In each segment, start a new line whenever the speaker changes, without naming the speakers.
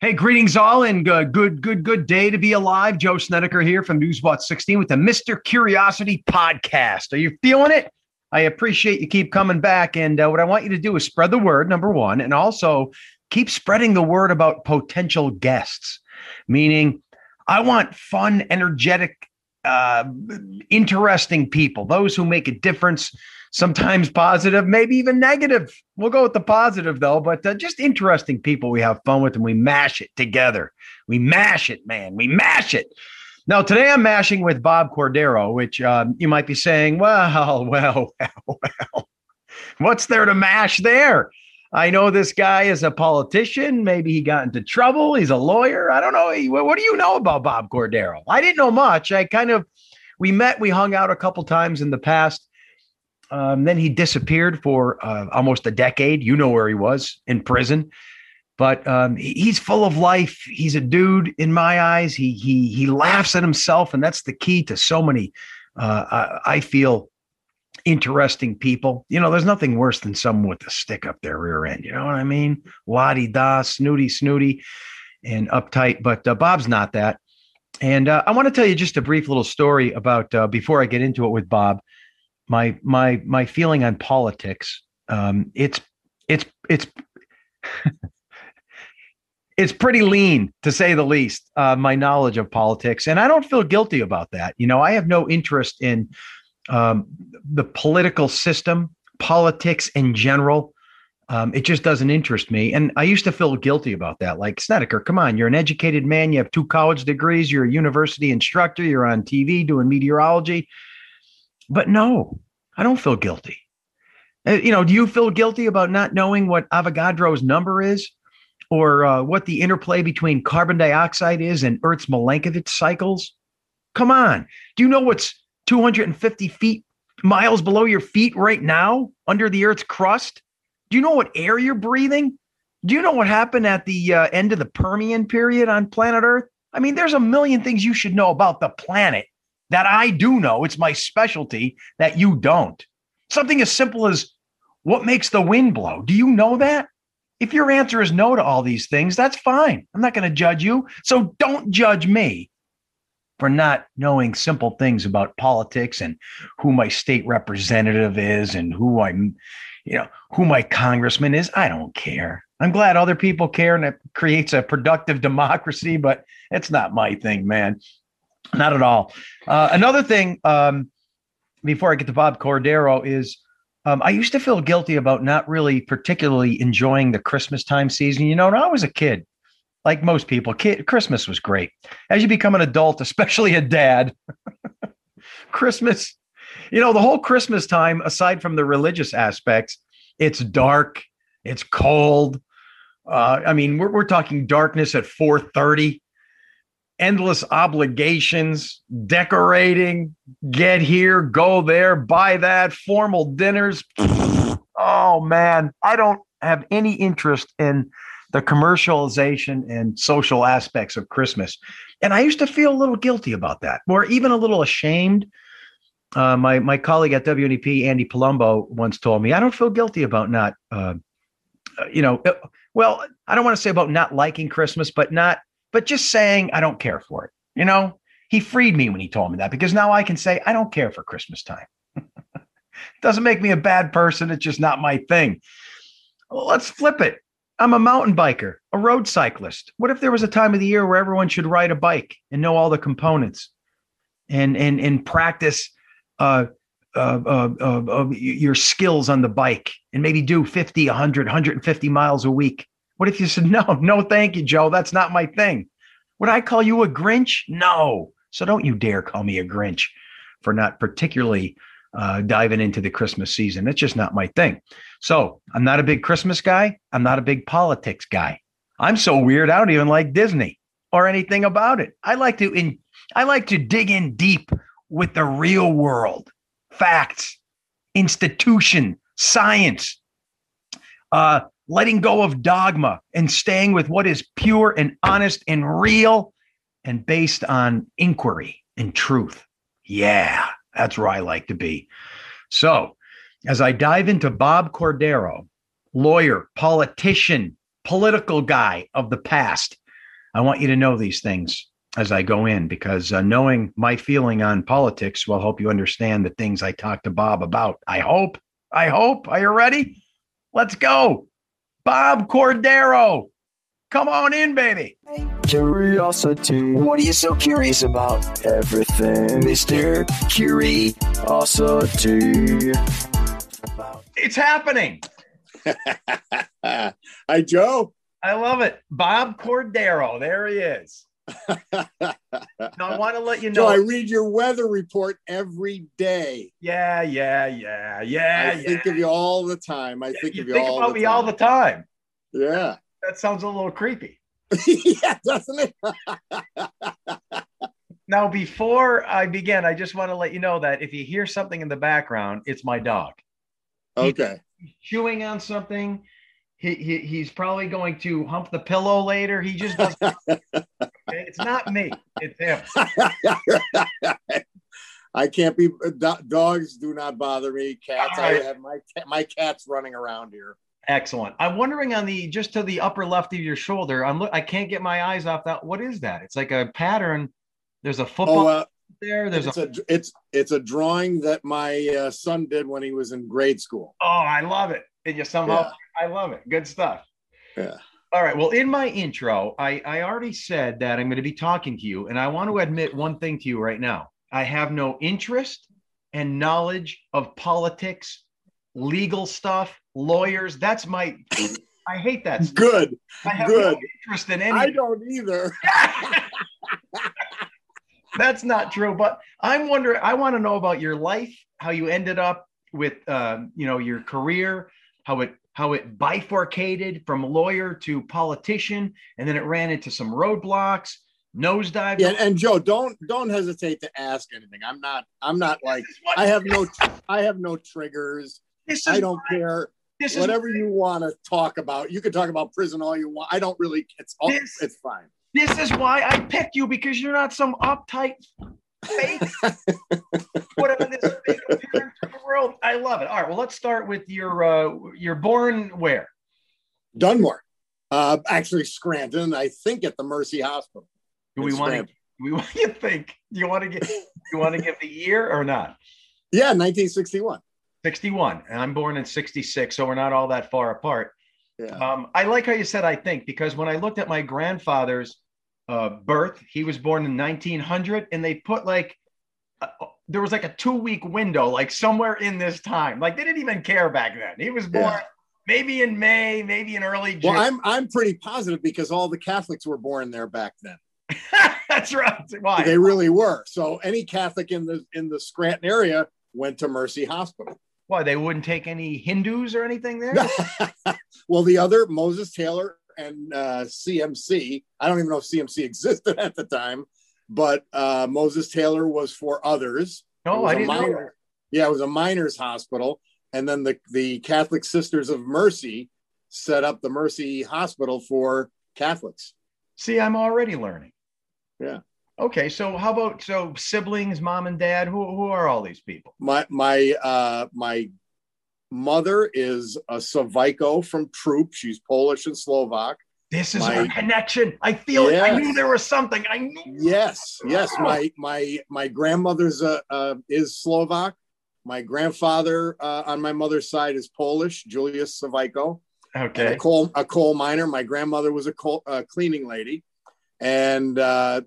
Hey, greetings all, and good, good, good, good day to be alive. Joe Snedeker here from Newswatch 16 with the Mr. Curiosity podcast. Are you feeling it? I appreciate you keep coming back. And uh, what I want you to do is spread the word, number one, and also keep spreading the word about potential guests, meaning I want fun, energetic, uh, interesting people, those who make a difference sometimes positive, maybe even negative. We'll go with the positive though, but uh, just interesting people we have fun with and we mash it together. We mash it, man. We mash it. Now, today I'm mashing with Bob Cordaro, which um, you might be saying, well, well, well, well, what's there to mash there? I know this guy is a politician. Maybe he got into trouble. He's a lawyer. I don't know. What do you know about Bob Cordaro? I didn't know much. I kind of, we met, we hung out a couple times in the past. Um, then he disappeared for uh, almost a decade. You know where he was in prison, but um, he's full of life. He's a dude in my eyes. He he he laughs at himself, and that's the key to so many. Uh, I, I, feel interesting people. You know, there's nothing worse than someone with a stick up their rear end. You know what I mean? Lottie da, snooty, snooty, and uptight. But uh, Bob's not that. And uh, I want to tell you just a brief little story about uh, before I get into it with Bob my my my feeling on politics. Um, it's it's it's it's pretty lean to say the least. Uh, my knowledge of politics, and I don't feel guilty about that. You know, I have no interest in um, the political system, politics in general. Um, it just doesn't interest me. And I used to feel guilty about that. Like, Snedeker, come on, you're an educated man. You have two college degrees. You're a university instructor. You're on TV doing meteorology. But no, I don't feel guilty. Uh, you know, do you feel guilty about not knowing what Avogadro's number is or uh, what the interplay between carbon dioxide is and Earth's Milankovitch cycles? Come on. Do you know what's 250 feet miles below your feet right now under the Earth's crust? Do you know what air you're breathing? Do you know what happened at the uh, end of the Permian period on planet Earth? I mean, there's a million things you should know about the planet that I do know. It's my specialty that you don't. Something as simple as what makes the wind blow. Do you know that? If your answer is no to all these things, that's fine. I'm not going to judge you. So don't judge me for not knowing simple things about politics and who my state representative is and who I'm, you know, who my congressman is. I don't care. I'm glad other people care and it creates a productive democracy, but it's not my thing, man. Not at all. Uh, another thing, um, before I get to Bob Cordaro, is um, I used to feel guilty about not really particularly enjoying the Christmas time season. You know, when I was a kid, like most people, kid, Christmas was great. As you become an adult, especially a dad, Christmas, you know, the whole Christmas time, aside from the religious aspects, it's dark, it's cold. Uh, I mean, we're, we're talking darkness at 4:30 endless obligations, decorating, get here, go there, buy that, formal dinners. oh man, I don't have any interest in the commercialization and social aspects of Christmas. And I used to feel a little guilty about that, or even a little ashamed. Uh, my my colleague at WNEP, Andy Palumbo, once told me, "I don't feel guilty about not, uh, uh you know, uh, well, I don't want to say about not liking Christmas, but not but just saying I don't care for it. You know, he freed me when he told me that because now I can say I don't care for Christmas time. it doesn't make me a bad person. It's just not my thing. Well, let's flip it. I'm a mountain biker, a road cyclist. What if there was a time of the year where everyone should ride a bike and know all the components and and and practice uh, uh, uh, uh, your skills on the bike and maybe do 50, 100, 150 miles a week? What if you said, no, no, thank you, Joe. That's not my thing. Would I call you a Grinch? No. So don't you dare call me a Grinch for not particularly uh, diving into the Christmas season. It's just not my thing. So I'm not a big Christmas guy. I'm not a big politics guy. I'm so weird. I don't even like Disney or anything about it. I like to in, I like to dig in deep with the real world, facts, institution, science, uh, letting go of dogma and staying with what is pure and honest and real and based on inquiry and truth. Yeah, that's where I like to be. So, as I dive into Bob Cordaro, lawyer, politician, political guy of the past, I want you to know these things as I go in because uh, knowing my feeling on politics will help you understand the things I talk to Bob about. I hope. I hope. Are you ready? Let's go. Bob Cordaro. Come on in, baby.
Curiosity. What are you so curious about? Everything, Mr. Curiosity.
It's happening.
Hi, Joe.
I love it. Bob Cordaro. There he is. Now, I want to let you know.
Joe, I read your weather report every day.
Yeah, yeah, yeah, yeah.
I think of you all the time. I think
you
of you
think
all
about
the
me
time.
all the time.
Yeah.
That sounds a little creepy.
yeah, doesn't it?
Now, before I begin, I just want to let you know that if you hear something in the background, it's my dog.
okay.
He's chewing on something. He, he he's probably going to hump the pillow later. He just doesn't. okay? It's not me. It's him.
I can't be dogs do not bother me. Cats,
right.
I have my my cats running around here.
Excellent. I'm wondering on the just to the upper left of your shoulder. I'm look. I can't get my eyes off that. What is that? It's like a pattern. There's a football
Oh, uh,
there. There's
it's
a.
a it's it's a drawing that my uh, son did when he was in grade school.
Oh, I love it. And you somehow. I love it. Good stuff.
Yeah.
All right. Well, in my intro, I, I already said that I'm going to be talking to you, and I want to admit one thing to you right now. I have no interest and knowledge of politics, legal stuff, lawyers. That's my. I hate that. stuff.
Good.
I have
good.
no interest in any.
I don't either.
That's not true. But I'm wondering. I want to know about your life, how you ended up with, um, you know, your career, how it how it bifurcated from lawyer to politician, and then it ran into some roadblocks, nosedive.
Yeah, and Joe, don't don't hesitate to ask anything. I'm not I'm not like I have no I have no triggers.
This is
I don't care.
This is
Whatever you want to talk about, you can talk about prison all you want. I don't really. It's all,
This-
it's fine.
This is why I picked you because you're not some uptight fake whatever this fake appearance of the world. I love it. All right, well, let's start with your uh you're born where?
Dunmore, uh, actually Scranton. I think at the Mercy Hospital.
Do we want to we want you think? Do you want to get you want to give the year or not?
Yeah, 1961.
61. And I'm born in 66, so we're not all that far apart.
Yeah.
Um, I like how you said I think because when I looked at my grandfather's uh, birth, he was born in 1900, and they put like uh, there was like a two week window, like somewhere in this time. Like they didn't even care back then. He was born
Yeah.
maybe in May, maybe in early June.
Well, I'm I'm pretty positive because all the Catholics were born there back then.
That's right. Why?
They really were. So any Catholic in the in the Scranton area went to Mercy Hospital.
Why they wouldn't take any Hindus or anything there?
well, the other Moses Taylor and uh, CMC. I don't even know if CMC existed at the time, but uh, Moses Taylor was for others.
No, I didn't know.
Yeah, it was a miners' hospital, and then the the Catholic Sisters of Mercy set up the Mercy Hospital for Catholics.
See, I'm already learning.
Yeah.
Okay, so how about so siblings, mom and dad? Who who are all these people?
My my uh, my mother is a Saviko from Throop. She's Polish and Slovak.
This is
My-
our connection. I feel it. I knew there was something. I knew.
Yes, yes. My my my grandmother's uh, uh, is Slovak. My grandfather uh, on my mother's side is Polish, Julius Saviko, and a coal a coal miner. My grandmother was a coal, uh, cleaning lady, and uh,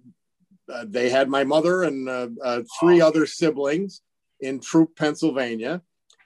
uh, they had my mother and uh, uh, three other siblings in Throop, Pennsylvania.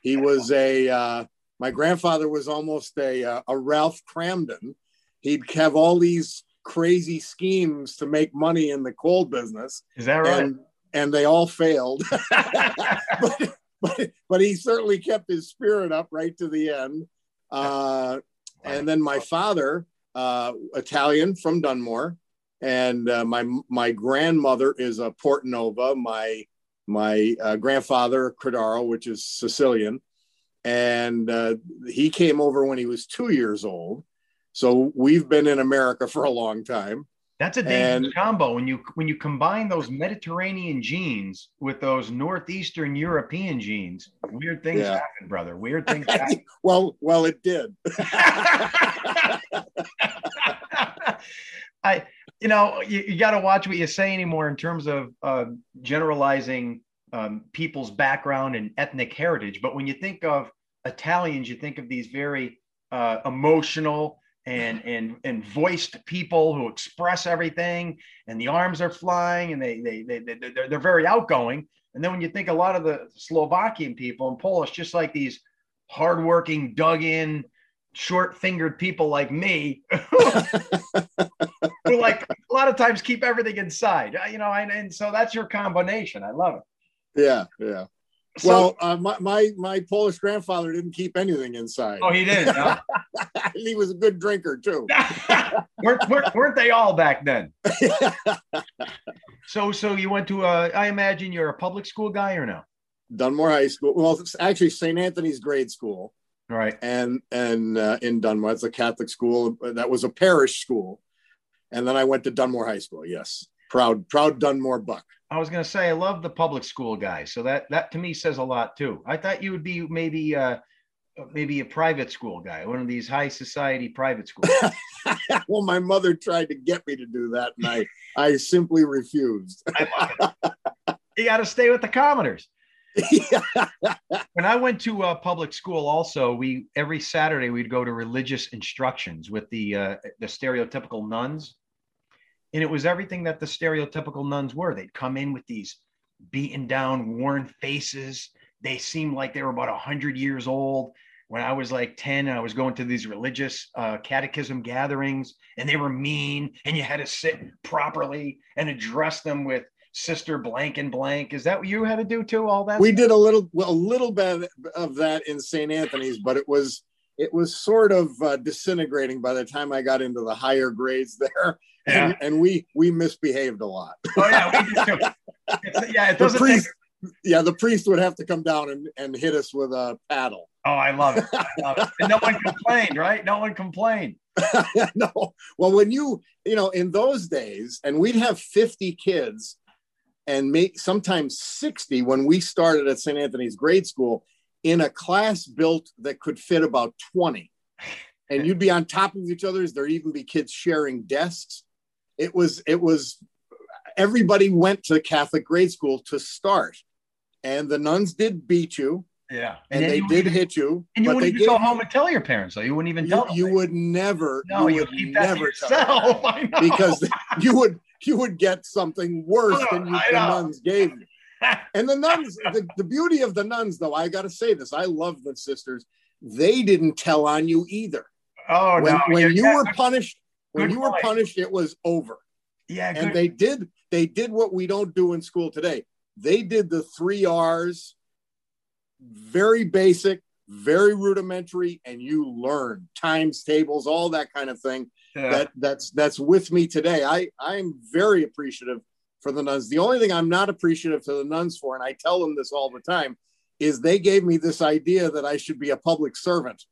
He was a uh, my grandfather was almost a uh, a Ralph Kramden. He'd have all these crazy schemes to make money in the coal business,
Is that right?
and and they all failed. but, but but he certainly kept his spirit up right to the end. Uh, and then my father, uh, Italian from Dunmore, and uh, my my grandmother is a Portanova. My my uh, grandfather Cordaro, which is Sicilian, and uh, he came over when he was two years old. So we've been in America for a long time.
That's a dangerous
and-
combo when you when you combine those Mediterranean genes with those northeastern European genes. Weird things
Yeah.
happen, brother. Weird things happen.
well, well, it did.
I you know, you, you got to watch what you say anymore in terms of uh, generalizing um, people's background and ethnic heritage. But when you think of Italians, you think of these very uh, emotional and and and voiced people who express everything, and the arms are flying, and they they they, they they're, they're very outgoing. And then when you think a lot of the Slovakian people and Polish, just like these hardworking, dug in, short fingered people like me, who like a lot of times keep everything inside, uh, you know, and, and so that's your combination. I love it.
Yeah, yeah.
So-
well, uh, my, my my Polish grandfather didn't keep anything inside.
Oh, he did. huh?
he was a good drinker too.
weren't, weren't, weren't they all back then? So, so you went to a, I imagine you're a public school guy or no?
Dunmore High School. Well, it's actually St. Anthony's grade school,
Right.
and and uh, in Dunmore, it's a Catholic school. That was a parish school, and then I went to Dunmore High School. Yes, proud proud Dunmore Buck.
I was going to say, I love the public school guys. So that, that to me says a lot too. I thought you would be maybe, uh, maybe a private school guy, one of these high society private schools.
well, my mother tried to get me to do that, and I I simply refused.
I. You got to stay with the commoners. when I went to uh, public school, also we every Saturday we'd go to religious instructions with the uh, the stereotypical nuns, and it was everything that the stereotypical nuns were. They'd come in with these beaten down, worn faces. They seemed like they were about hundred years old. When I was like ten, I was going to these religious uh, catechism gatherings, and they were mean, and you had to sit properly and address them with sister blank and blank. Is that what you had to do too? All that
we did a little a little bit of that in St. Anthony's, but it was it was sort of uh, disintegrating by the time I got into the higher grades there,
Yeah.
and, and we we misbehaved a lot.
Oh yeah, we did too. Yeah, it
The
doesn't.
priest,
Take,
yeah, the priest would have to come down and, and hit us with a paddle.
oh, I love it. I love it. And no one complained, right? No one complained.
no, well, when you you know in those days, and we'd have fifty kids, and make sometimes sixty when we started at St. Anthony's grade school in a class built that could fit about twenty, and you'd be on top of each other. There'd even be kids sharing desks. It was it was everybody went to Catholic grade school to start, and the nuns did beat you,
Yeah,
and,
then
they did
wouldn't-
hit you,
And you
but
wouldn't even go home and tell your parents, though. You wouldn't even
you,
tell them.
you would never
No,
you
you
would
keep that to
never tell them.
I know.
because you would you would get something worse
Oh,
than you, the nuns gave you. And the nuns, the, the beauty of the nuns, though, I got to say this: I love the sisters. They didn't tell on you either.
oh
when
no,
when
yeah,
you
yeah,
were punished, when
good
you were punished, it was over.
yeah,
And
good.
they did they did what we don't do in school today. They did the three R's, very basic, very rudimentary, and you learn times tables, all that kind of thing
yeah.
that that's that's with me today. I I'm very appreciative for the nuns. The only thing I'm not appreciative to the nuns for, and I tell them this all the time, is they gave me this idea that I should be a public servant,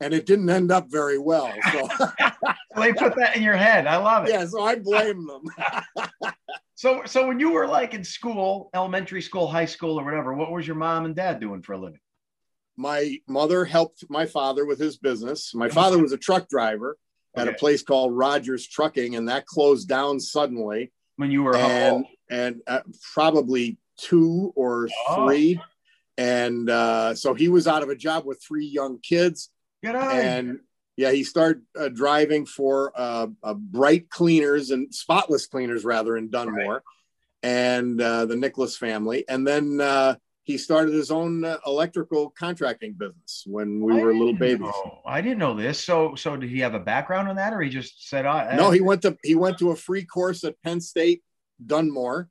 and it didn't end up very well. So
they put that in your head. I love it.
yeah, so I blame them.
So, so when you were like in school, elementary school, high school, or whatever, what was your mom and dad doing for a living?
My mother helped my father with his business. My father was a truck driver at a place called Rogers Trucking, and that closed down suddenly.
When you were
and and uh, probably two or
Oh.
three. And uh, so he was out of a job with three young kids.
Get out.
And yeah, he started uh, driving for uh, uh, Bright Cleaners and Spotless Cleaners, rather, in Dunmore and uh, the Nicholas family. And then uh, he started his own uh, electrical contracting business when we
I
were little babies.
know. I didn't know this. So, so did he have a background on that, or he just said, "I"?
No, he went to he went to a free course at Penn State, Dunmore,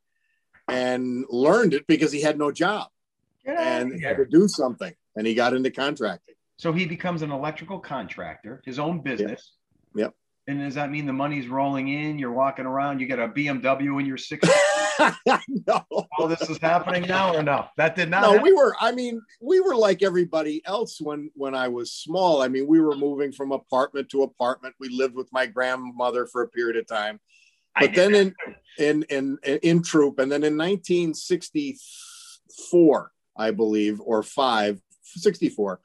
and learned it because he had no job and had to do something. And he got into contracting.
So he becomes an electrical contractor, his own business.
Yep.
And does that mean the money's rolling in? You're walking around, you get a BMW in your 60s.
no,
All this is happening now, or no? That did not.
no,
happen?
we were. I mean, we were like everybody else when when I was small. I mean, we were moving from apartment to apartment. We lived with my grandmother for a period of time. But then
that
in in in in Throop, and then in 1964, I believe, or five, 64,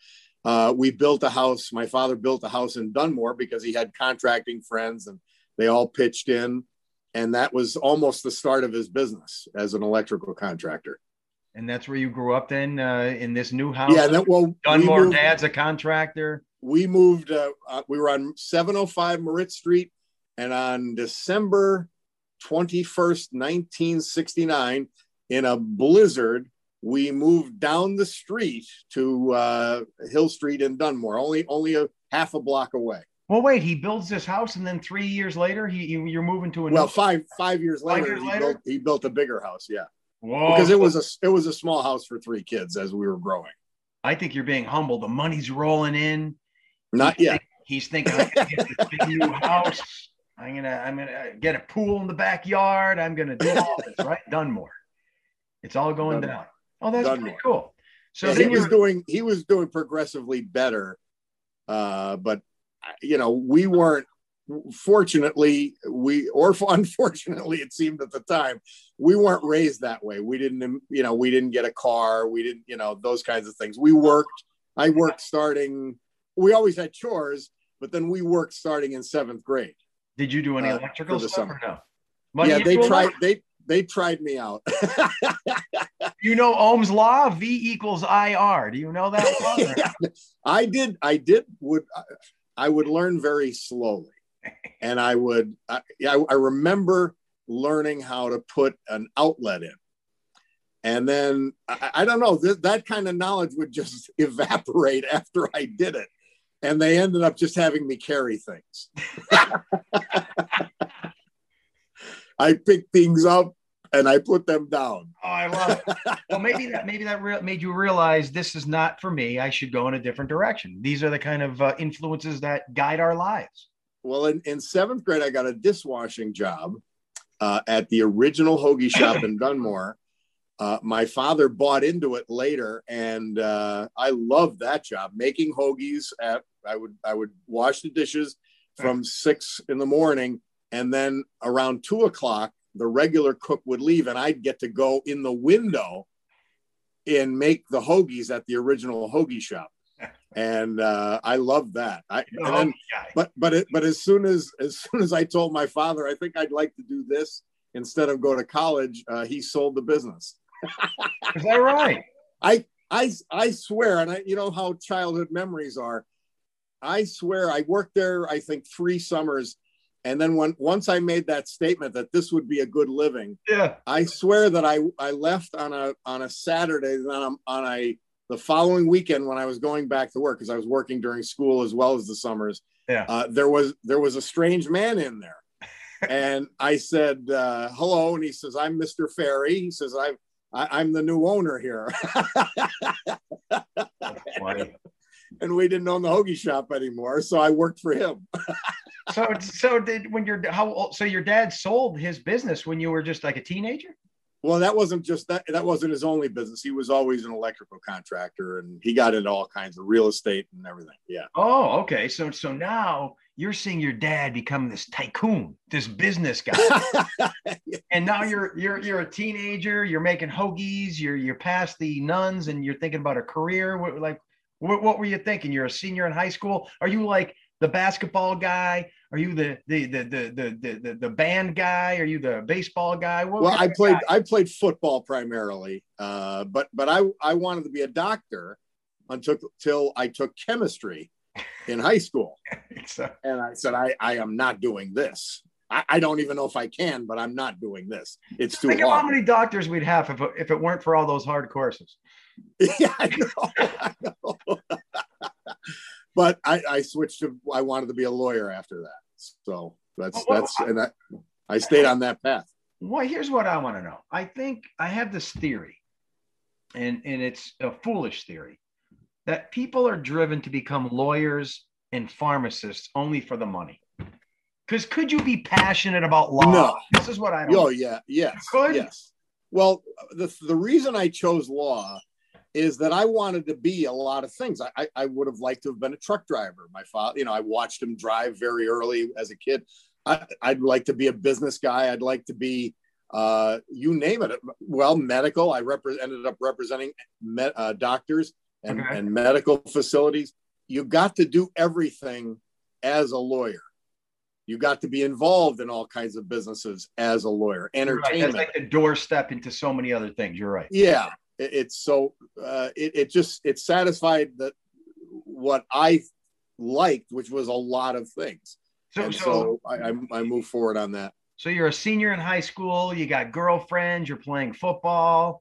uh, we built a house. My father built a house in Dunmore because he had contracting friends, and they all pitched in. And that was almost the start of his business as an electrical contractor.
And that's where you grew up then uh, in this new house.
Yeah, that well,
Dunmore
moved,
dad's a contractor.
We moved. Uh, uh, we were on 705 Moritz Street, and on December 21st, 1969, in a blizzard, we moved down the street to uh, Hill Street in Dunmore, only only a half a block away.
Well, wait, he builds this house, and then three years later, he you're moving to a
well, five five years
Five
later,
years
he,
later?
Built, he built a bigger house. Yeah,
Whoa,
because it was a it was a small house for three kids as we were growing.
I think you're being humble. The money's rolling in.
Not yet.
He's thinking, I'm gonna get this big new house. I'm gonna, I'm gonna get a pool in the backyard. I'm gonna do all this, right? Dunmore. It's all going
Dunmore.
down. Oh, that's pretty cool. So
he was doing he was doing progressively better, uh, but you know we weren't. Fortunately, we or unfortunately, it seemed at the time we weren't raised that way. We didn't, you know, we didn't get a car. We didn't, you know, those kinds of things. We worked. I worked starting. We always had chores, but then we worked starting in seventh grade.
did you do any
uh,
electrical stuff
summer.
or no? Money
yeah, they tried. They they tried me out.
You know Ohm's law, V equals IR. Do you know that?
Yeah, I did. I did. Would I would learn very slowly, and I would. I, I remember learning how to put an outlet in, and then I, I don't know th- that kind of knowledge would just evaporate after I did it, and they ended up just having me carry things. I picked things up and I put them down.
Oh, I love it. well, maybe that maybe that re- made you realize this is not for me. I should go in a different direction. These are the kind of uh, influences that guide our lives.
Well, in, in seventh grade, I got a dishwashing job uh, at the original hoagie shop in Dunmore. Uh, my father bought into it later, and uh, I loved that job, making hoagies. At I would I would wash the dishes from six in the morning, and then around two o'clock, the regular cook would leave, and I'd get to go in the window and make the hoagies at the original hoagie shop. And uh, I loved that. I, and then but but it, but as soon as as soon as I told my father I think I'd like to do this instead of go to college, uh, he sold the business.
Is that right?
I I I swear, and I you know how childhood memories are. I swear I worked there I think three summers, and then when once I made that statement that this would be a good living,
Yeah.
I swear that I I left on a on a Saturday, then on a, on a the following weekend when I was going back to work because I was working during school as well as the summers.
Yeah.
Uh, there was there was a strange man in there, and I said uh, hello, and he says I'm Mr. Ferry. He says I'm I, I'm the new owner here,
Funny.
And we didn't own the hoagie shop anymore, so I worked for him.
So, so did when your how old? So your dad sold his business when you were just like a teenager.
Well, that wasn't just that. That wasn't his only business. He was always an electrical contractor, and he got into all kinds of real estate and everything. Yeah.
Oh, okay. So, so now you're seeing your dad become this tycoon, this business guy, and now you're you're you're a teenager. You're making hoagies. You're you're past the nuns, and you're thinking about a career. What, like, what, what were you thinking? You're a senior in high school. Are you like the basketball guy? Are you the the the the the the, the, band guy? Are you the baseball guy? What
well, I played
guy?
I played football primarily, uh, but but I I wanted to be a doctor until till I took chemistry in high school,
So-
and I said I I am not doing this. I, I don't even know if I can, but I'm not doing this. It's too
Think of how many doctors we'd have if if it weren't for all those hard courses.
yeah, I know. I know. but I, I switched to I wanted to be a lawyer after that. So that's
Well,
that's and I, I stayed on that path.
Well, here's what I want to know. I think I have this theory, and and it's a foolish theory, that people are driven to become lawyers and pharmacists only for the money. Because could you be passionate about law?
No.
This is what I don't.
Oh yeah, yes,
Could?
yes. Well, the the reason I chose law is that I wanted to be a lot of things. I, I, I would have liked to have been a truck driver. My father, you know, I watched him drive very early as a kid. I, I'd like to be a business guy. I'd like to be, uh, you name it. Well, medical. I repre- ended up representing me- uh, doctors and,
Okay.
and medical facilities. You got to do everything as a lawyer. you got to be involved in all kinds of businesses as a lawyer.
Right.
Entertainment.
That's like the doorstep into so many other things. You're right.
yeah it- it's so uh, it, it just it satisfied that what i liked which was a lot of things
So,
and
so,
so I, I, I move forward on that
so you're a senior in high school. You got girlfriends. You're playing football.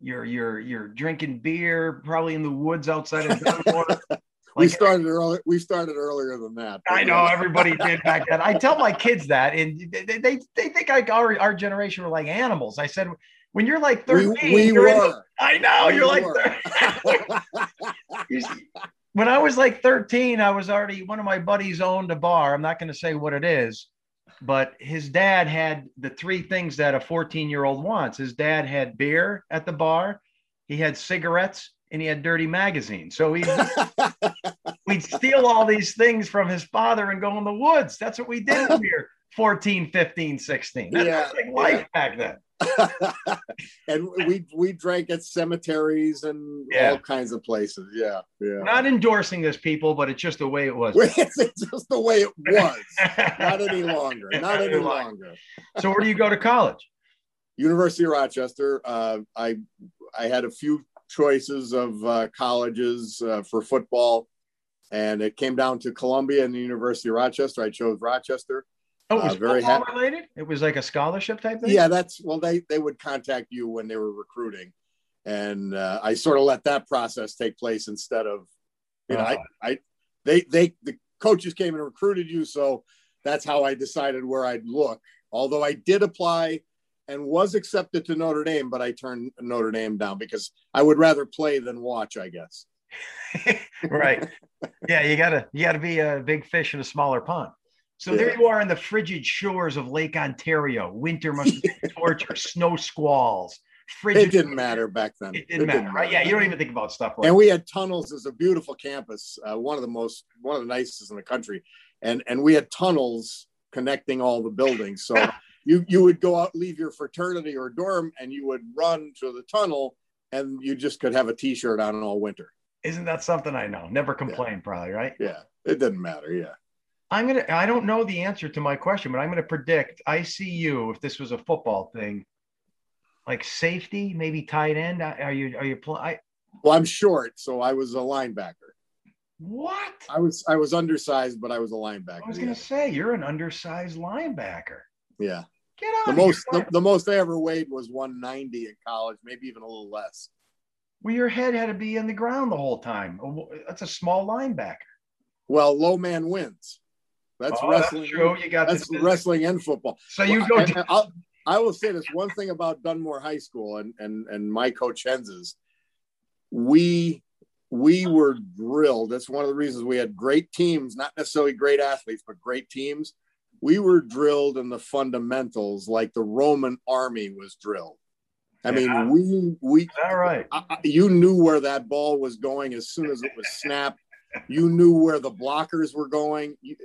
You're you're you're drinking beer, probably in the woods outside of Dunmore.
we started early we started earlier than that
I know everybody did back then. I tell my kids that, and they they, they think like our, our generation were like animals. I said, when you're like 13,
we
you're in the- I know
We
you're like
were.
You see, when I was like 13, I was already one of my buddies owned a bar. I'm not going to say what it is, but his dad had the three things that a 14 year old wants. His dad had beer at the bar, he had cigarettes, and he had dirty magazines. So he we'd steal all these things from his father and go in the woods. That's what we did when we were 14, 15, 16. That's
Yeah,
like life back then.
and we we drank at cemeteries and
Yeah.
all kinds of places yeah yeah
Not endorsing this, people, but it's just the way it was.
it's just the way it was not any longer not any longer
so where do you go to college?
University of Rochester. Uh, I I had a few choices of uh, colleges uh, for football, and it came down to Columbia and the University of Rochester. I chose Rochester.
Oh, it was
Uh, very
football
happy-
related. It was like a scholarship type thing.
Yeah, that's well. They they would contact you when they were recruiting, and uh, I sort of let that process take place instead of, you know,
Uh-huh.
I I they they the coaches came and recruited you, so that's how I decided where I'd look. Although I did apply and was accepted to Notre Dame, but I turned Notre Dame down because I would rather play than watch. I guess.
right. Yeah, you gotta you gotta be a big fish in a smaller pond. So there you are in the frigid shores of Lake Ontario. Winter must be torture, snow squalls, frigid.
It didn't matter back then.
It didn't matter, right? Yeah, you don't even think about stuff like.
and we had tunnels. It's a beautiful campus, uh, one of the most, one of the nicest in the country, and and we had tunnels connecting all the buildings. So you you would go out, leave your fraternity or dorm, and you would run to the tunnel, and you just could have a T-shirt on all winter.
Isn't that something I know? Never complain, probably, right?
Yeah, it didn't matter. Yeah,
I'm gonna. I don't know the answer to my question, but I'm gonna predict ICU. If this was a football thing, like safety, maybe tight end. Are you? Are you? Pl- I,
well, I'm short, so I was a linebacker.
what?
I was I was undersized, but I was a linebacker.
I was gonna say you're an undersized linebacker.
yeah.
Get out
The
of
most the, the most I ever weighed was 190 in college, maybe even a little less.
well, your head had to be in the ground the whole time. That's a small linebacker.
Well, low man wins. That's
Oh, that's
wrestling.
true. You got
That's
this.
wrestling and football.
So you
Well,
go.
and I'll, I will say this one thing about Dunmore High School and and and my coach Hens we we were drilled. That's one of the reasons we had great teams, not necessarily great athletes, but great teams. We were drilled in the fundamentals like the Roman army was drilled. I
Yeah.
mean, we we
All right.
I- you knew where that ball was going as soon as it was snapped. You knew where the blockers were going. You,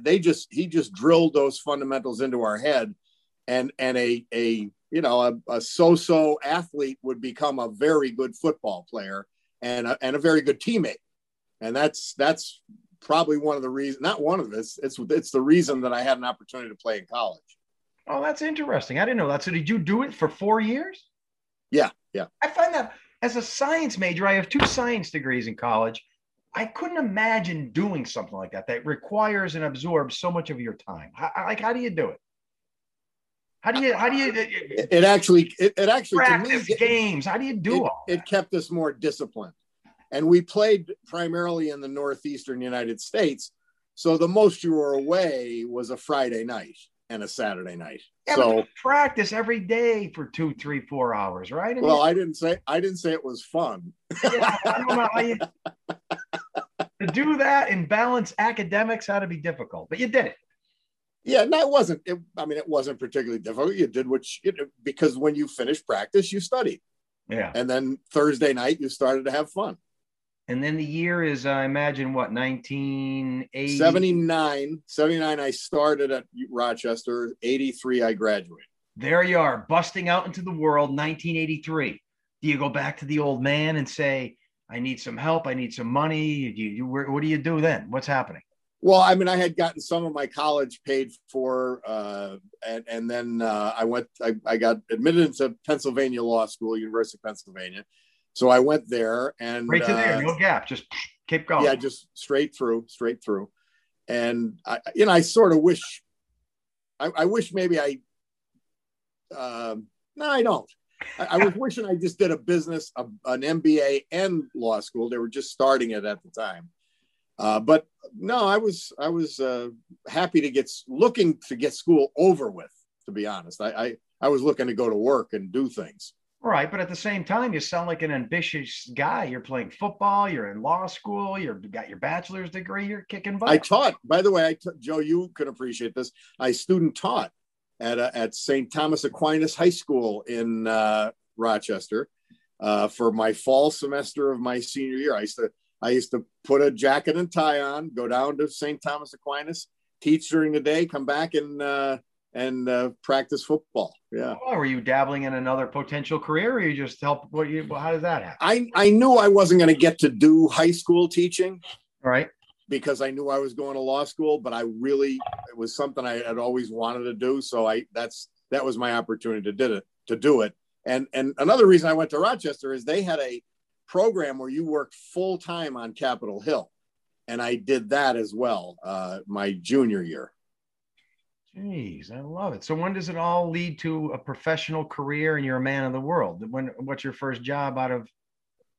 they just he just drilled those fundamentals into our head, and and a a you know a, a so-so athlete would become a very good football player and a, and a very good teammate, and that's that's probably one of the reasons. Not one of this. It's it's the reason that I had an opportunity to play in college.
Oh, that's interesting. I didn't know that. So did you do it for four years?
Yeah, yeah.
I find that as a science major, I have two science degrees in college. I couldn't imagine doing something like that that requires and absorbs so much of your time. How, like, how do you do it? How do you, how do you, uh, uh,
It, it actually it, it actually to me,
practice
it-
games? How do you do
it, it kept us more disciplined. And we played primarily in the northeastern United States. So the most you were away was a Friday night and a Saturday night.
Yeah,
so
practice every day for two, three, four hours, right? I mean,
well, I didn't say I didn't say it was fun.
yeah, I don't know how you to do that and balance academics had to be difficult, but you did it.
Yeah, no, it wasn't. It, I mean, it wasn't particularly difficult. You did what you, because when you finished practice, you studied,
Yeah.
and then Thursday night you started to have fun.
And then the year is, I imagine, what, 1980?
79, 79, I started at Rochester. 83, I graduated.
There you are, busting out into the world, 1983. Do you go back to the old man and say, I need some help, I need some money? You, you, what do you do then? What's happening?
Well, I mean, I had gotten some of my college paid for, uh, and, and then uh, I went. I, I got admitted into Pennsylvania Law School, University of Pennsylvania. So I went there, and
Right to there,
uh,
no gap. Just keep going.
yeah, just straight through, straight through. And I, you know, I sort of wish, I, I wish maybe I, um, no, I don't. I, I was wishing I just did a business, a, an MBA and law school. They were just starting it at the time. Uh, but no, I was, I was uh, happy to get, looking to get school over with, to be honest. I, I, I was looking to go to work and do things.
Right, but at the same time, you sound like an ambitious guy. You're playing football. You're in law school. You've got your bachelor's degree. You're kicking butt.
I taught, by the way, I t- Joe, you could appreciate this. I student taught at uh, at St. Thomas Aquinas High School in uh, Rochester uh, for my fall semester of my senior year. I used to I used to put a jacket and tie on, go down to St. Thomas Aquinas, teach during the day, come back and uh, and uh, practice football. Yeah,
Oh, were you dabbling in another potential career, or you just help? What you? Well, how does that happen?
I I knew I wasn't going to get to do high school teaching.
All right.
Because I knew I was going to law school, but I really it was something I had always wanted to do. So I that's that was my opportunity to did it to do it. And and another reason I went to Rochester is they had a program where you worked full time on Capitol Hill, and I did that as well uh, my junior year.
Jeez, I love it. So when does it all lead to a professional career and you're a man of the world? When what's your first job out of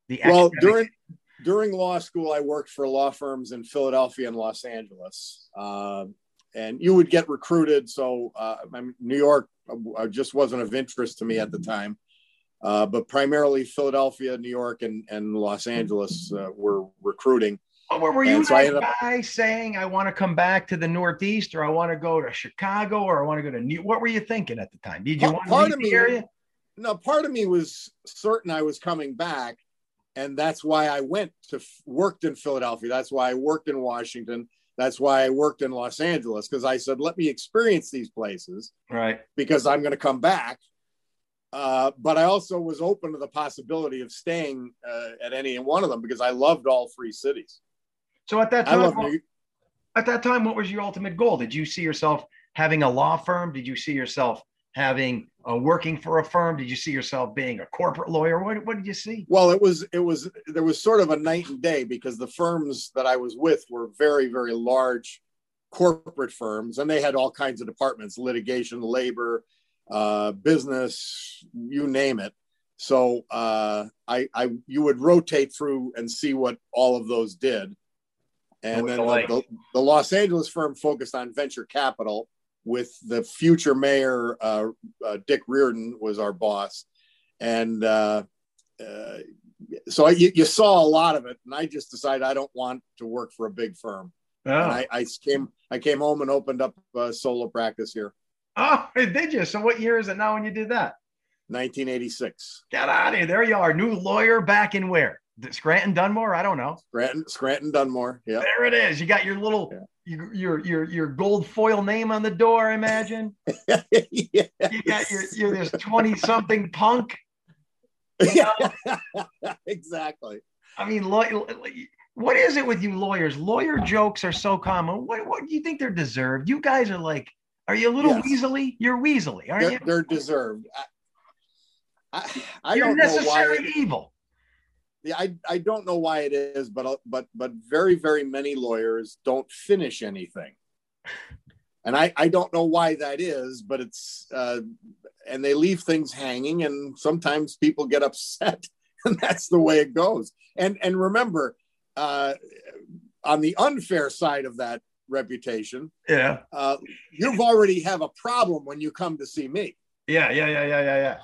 the
Well, during during law school, I worked for law firms in Philadelphia and Los Angeles, um, and you would get recruited. So, uh, New York uh, just wasn't of interest to me at the time, uh, but primarily Philadelphia, New York, and and Los Angeles uh, were recruiting.
Oh, were, you
and so I ended up-
saying I want to come back to the Northeast or I want to go to Chicago or I want to go to New? What were you thinking at the time? Did you
Pa-
want to
part
leave
of
the
me-
area?
No, part of me was certain I was coming back, and that's why I went to worked in Philadelphia. That's why I worked in Washington. That's why I worked in Los Angeles because I said, let me experience these places.
Right.
because I'm going to come back. Uh, but I also was open to the possibility of staying uh, at any one of them because I loved all three cities.
So at that time, what- at that time, what was your ultimate goal? Did you see yourself having a law firm? Did you see yourself having uh, working for a firm? Did you see yourself being a corporate lawyer? What, what did you see?
well, it was it was there was sort of a night and day because the firms that I was with were very very large corporate firms, and they had all kinds of departments: litigation, labor, uh, business, you name it. So uh, I, I you would rotate through and see what all of those did. And then the, the Los Angeles firm focused on venture capital with the future mayor, uh, uh, Dick Riordan was our boss. And uh, uh, so I, you, you saw a lot of it. And I just decided I don't want to work for a big firm. And
Oh,
I, I came I came home and opened up a solo practice here,
oh, did you? So what year is it now when you did that?
1986.
Get out of here. There you are. New lawyer back in where? Scranton Dunmore? I don't know.
Scranton, Scranton Dunmore. Yeah.
There it is. You got your little your, your your your gold foil name on the door, I imagine.
yeah.
You got your, your this 20 something punk.
exactly.
I mean, law- what is it with you lawyers? Lawyer jokes are so common. What, what do you think they're deserved? You guys are like, are you a little
Yes.
weaselly? You're weaselly, aren't
They're,
you?
they're deserved. I, I, I
You're
don't know why.
necessary evil.
Yeah, I, I don't know why it is, but but but very very many lawyers don't finish anything, and I I don't know why that is, but it's uh, and they leave things hanging, and sometimes people get upset, and that's the way it goes. And and remember, uh, on the unfair side of that reputation,
Yeah.
uh, you've already have a problem when you come to see me.
Yeah. Yeah. Yeah. Yeah. Yeah. Yeah.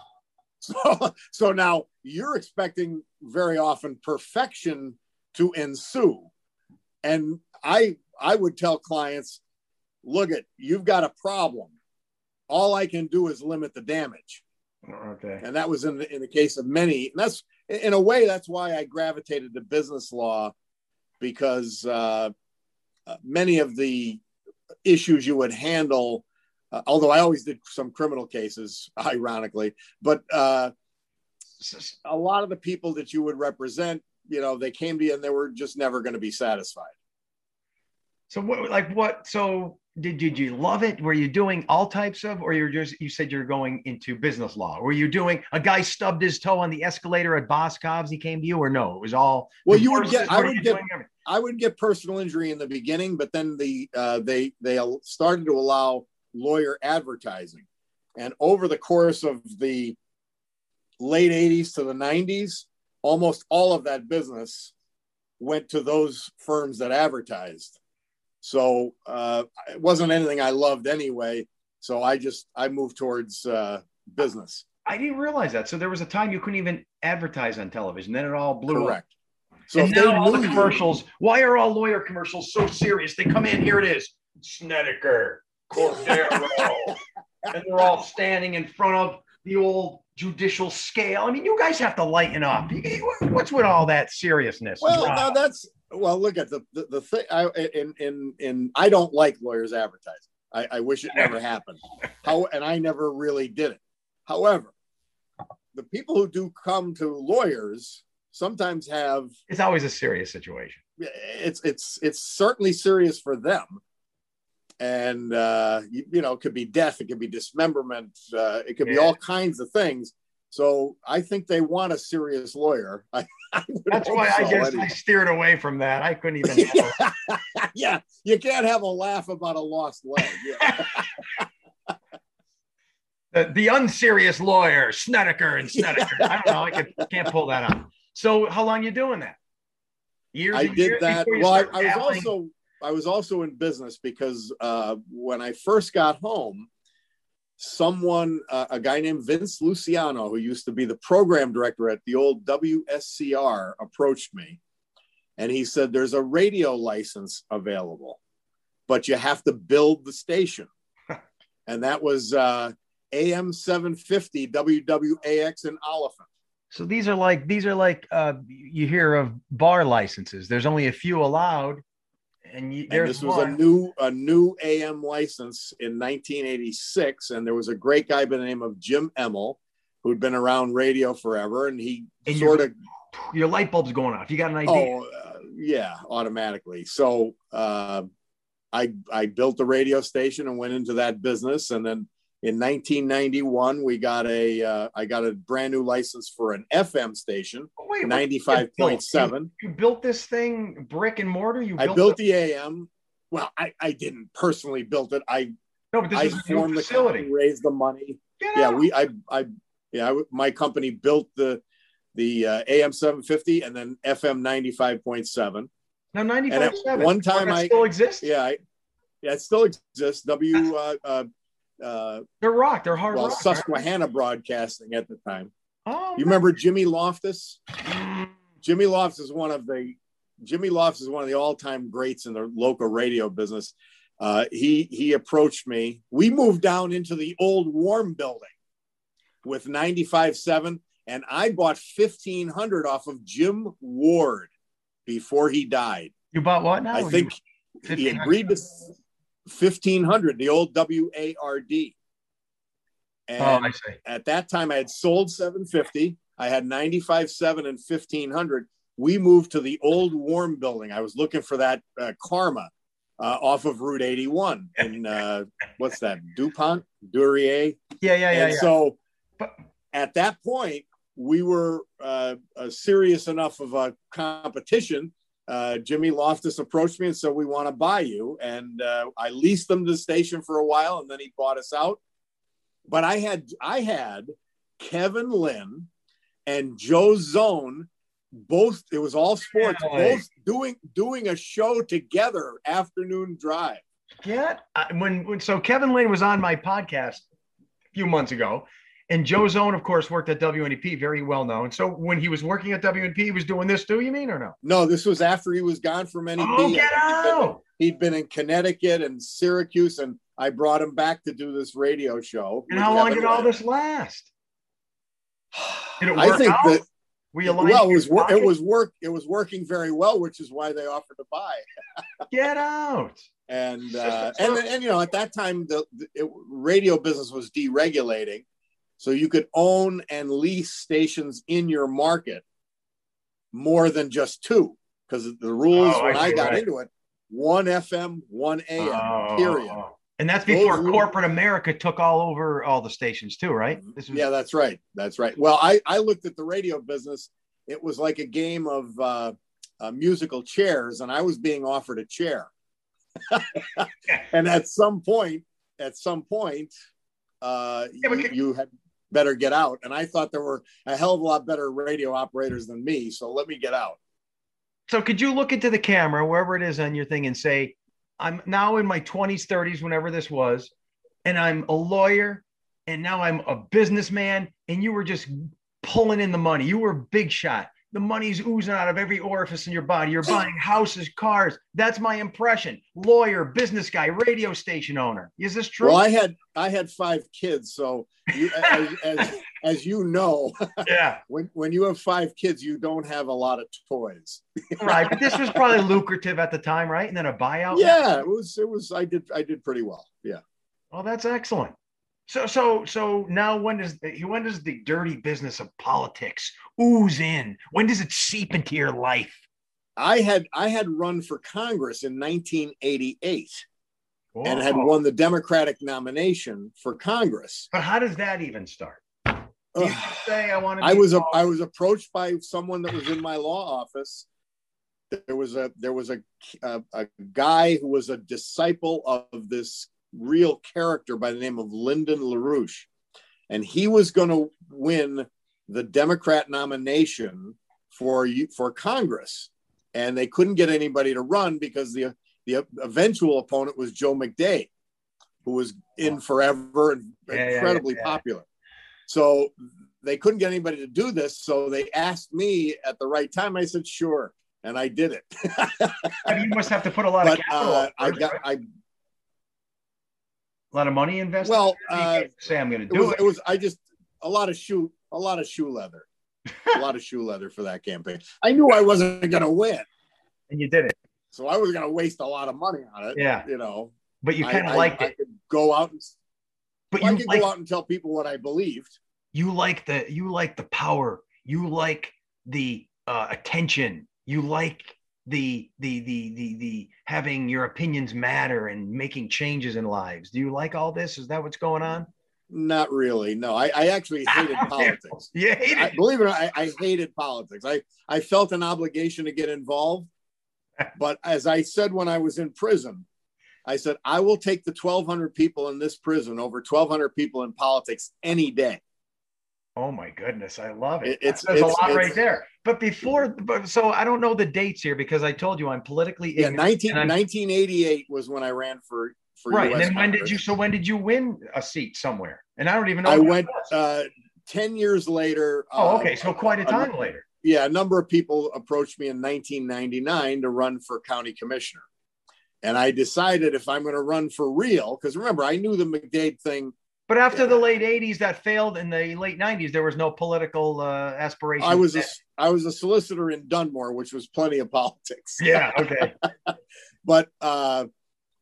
So, so now you're expecting very often perfection to ensue. And I I would tell clients, look at you've got a problem. All I can do is limit the damage.
Okay.
And that was in the, in the case of many. And that's in a way, that's why I gravitated to business law because uh, uh, many of the issues you would handle, uh, although I always did some criminal cases, ironically, but uh, a lot of the people that you would represent, you know, they came to you and they were just never going to be satisfied.
So what, like what? So did, did you love it? Were you doing all types of, or you're just, you said you're going into business law? Were you doing, a guy stubbed his toe on the escalator at Boscov's, he came to you or no? It was all.
Well, you would get- I would get- I would get personal injury in the beginning, but then the uh, they they started to allow lawyer advertising, and over the course of the late '80s to the '90s, almost all of that business went to those firms that advertised. So uh, it wasn't anything I loved anyway. So I just I moved towards uh, business.
I didn't realize that. So there was a time you couldn't even advertise on television. Then it all blew up.
Correct. So
and now all the
knew you-
commercials. Why are all lawyer commercials so serious? They come in. Here it is. Snedeker, Cordaro, and they're all standing in front of the old judicial scale. I mean, you guys have to lighten up. What's with all that seriousness?
Well,
Wow.
now that's well. Look at the the, the thing. I in in in I don't like lawyers advertising. I, I wish it never happened. How and I never really did it. However, the people who do come to lawyers sometimes have
it's always a serious situation.
it's it's it's certainly serious for them and uh you, you know it could be death it could be dismemberment uh it could be all kinds of things so i think they want a serious lawyer I, I
That's why I
so,
guess
anyway.
I steered away from that. I couldn't even.
yeah. yeah you can't have a laugh about a lost leg yeah.
the, the unserious lawyer, Snedeker and Snedeker. I don't know. I could, can't pull that out. So how long you doing that? Years.
i did
years
that well I, I was also i was also in business because uh when i first got home someone uh, a guy named vince luciano who used to be the program director at the old wscr approached me and he said there's a radio license available but you have to build the station and that was uh am 750 wwax in Olyphant
So these are like these are like uh, you hear of bar licenses. There's only a few allowed, and, you,
and this was a new a new AM license in 1986, and there was a great guy by the name of Jim Emmel who'd been around radio forever, and he
And
sort of
your light bulb's going off. You got an idea?
oh uh, yeah automatically. So uh, I I built the radio station and went into that business, and then in 1991 we got a uh, I got a brand new license for an FM station,
Oh, what you built?
95.7.
You, built this thing brick and mortar. You
I
built,
built the AM. Well, I, I didn't personally build it. I
no, but this
I
is a new
formed the
facility.
raised the money.
Get
Yeah,
out.
we I I yeah I, my company built the the uh, AM 750 and then FM 95.7.
now ninety five seven.
one time I-
still exists.
Yeah, I, yeah, it still exists. W uh, uh, uh,
they're rock. They're hard
well
rock.
Susquehanna Broadcasting at the time.
Oh,
You remember Jimmy Loftus? Jimmy Loftus is one of the Jimmy Loftus is one of the all-time greats in the local radio business. Uh, he he approached me. We moved down into the old Warm building with 95.7, and I bought 1500 off of Jim Ward before he died.
You bought what now?
I think he agreed to 1500, the old W A R D.
Oh,
And
I see.
at that time I had sold 750. I had 95.7 and 1500. We moved to the old Warm building. I was looking for that uh, Karma uh, off of Route 81 in uh, what's that? DuPont, Duryea.
Yeah, yeah, yeah,
and
yeah.
so at that point, we were uh, uh, serious enough of a competition. Uh, Jimmy Loftus approached me and said, "We want to buy you." And uh, I leased them to the station for a while, and then he bought us out. But I had I had Kevin Lynn and Joe Zone both. It was all sports.
Really?
Both doing doing a show together, afternoon drive.
Yeah. When, when so Kevin Lynn was on my podcast a few months ago, and Joe Zone, of course, worked at WNEP, very well known. So when he was working at WNEP, he was doing this too. You mean or no?
No, this was after he was gone from NEP.
Oh, get out!
he'd been in Connecticut and Syracuse, and I brought him back to do this radio show.
And how long did all this last? Did it work I
think
out?
that
we lying
well, it was wor- it was work it was working very well, which is why they offered to buy.
Get out!
And uh, and and you know at that time the, the it, radio business was deregulating, so you could own and lease stations in your market more than just two because the rules
Oh,
when I,
see,
got
right.
into it one FM, one AM.
Oh,
period.
And that's before
Those-
corporate America took all over all the stations too, right? This was,
Yeah, that's right. That's right. Well, I I looked at the radio business. It was like a game of uh, uh, musical chairs, and I was being offered a chair. and at some point, at some point, uh,
Yeah,
you,
can-
you had better get out. And I thought there were a hell of a lot better radio operators than me, so let me get out.
So could you look into the camera, wherever it is on your thing, and say, I'm now in my 20s, 30s, whenever this was, and I'm a lawyer, and now I'm a businessman, and you were just pulling in the money. You were a big shot. The money's oozing out of every orifice in your body. You're buying houses, cars. That's my impression. Lawyer, business guy, radio station owner. Is this true?
Well, I had I had five kids, so you, as, as as you know,
yeah.
when when you have five kids, you don't have a lot of toys.
Right. But this was probably lucrative at the time, right? And then a buyout.
Yeah, it was it was I did I did pretty well. Yeah.
Well, that's excellent. So, so, so now when does the, when does the dirty business of politics ooze in? When does it seep into your life?
I had I had run for Congress in 1988 and had won the Democratic nomination for Congress.
But how does that even start? Do you
Ugh.
say I want to?
I was a, I was approached by someone that was in my law office. There was a there was a a, a guy who was a disciple of this real character by the name of Lyndon LaRouche, and he was going to win the Democrat nomination for for Congress, and they couldn't get anybody to run because the the eventual opponent was Joe McDade, who was in forever and
Yeah, yeah, yeah,
incredibly
yeah.
popular. So they couldn't get anybody to do this. So they asked me at the right time. I said, sure. And I did it.
I mean, you must have to put a lot
but
of capital.
uh, I got,
right?
I,
a lot of money invested.
well, uh,
say I'm going to
it
do
was,
it.
it was, I just, a lot of shoe, a lot of shoe leather, a lot of shoe leather for that campaign. I knew I wasn't going to win.
and you did it.
So I was going to waste a lot of money on it.
Yeah.
You know,
But you
I-
kind of
I-
liked
I
it.
could go out and,
But
I
you
could
like
go out and tell people what I believed.
you like the you like the power. You like the uh, attention. You like the the the the the having your opinions matter and making changes in lives. Do you like all this? Is that what's going on?
Not really. No, I, I actually hated politics.
You hate
I, believe it or not, I, I hated politics. I, I felt an obligation to get involved. But as I said when I was in prison, I said, I will take the 1,200 people in this prison over 1,200 people in politics any day.
Oh my goodness, I love it.
It- it's-
There's a lot right there. But before, but so I don't know the dates here because I told you I'm politically
Yeah,
ignorant.
19,
I'm-
1988 was when I ran for, for
right. And
US
then when did you? So when did you win a seat somewhere? And I don't even know.
I went uh, 10 years later.
oh,
uh,
okay. So quite a
a-
time later.
yeah, a number of people approached me in 1999 to run for county commissioner. And I decided if I'm going to run for real, because remember, I knew the McDade thing.
But after the late '80s, that failed. In the late '90s, there was no political uh, aspiration.
I was a, I was a solicitor in Dunmore, which was plenty of politics.
yeah. Okay.
But uh,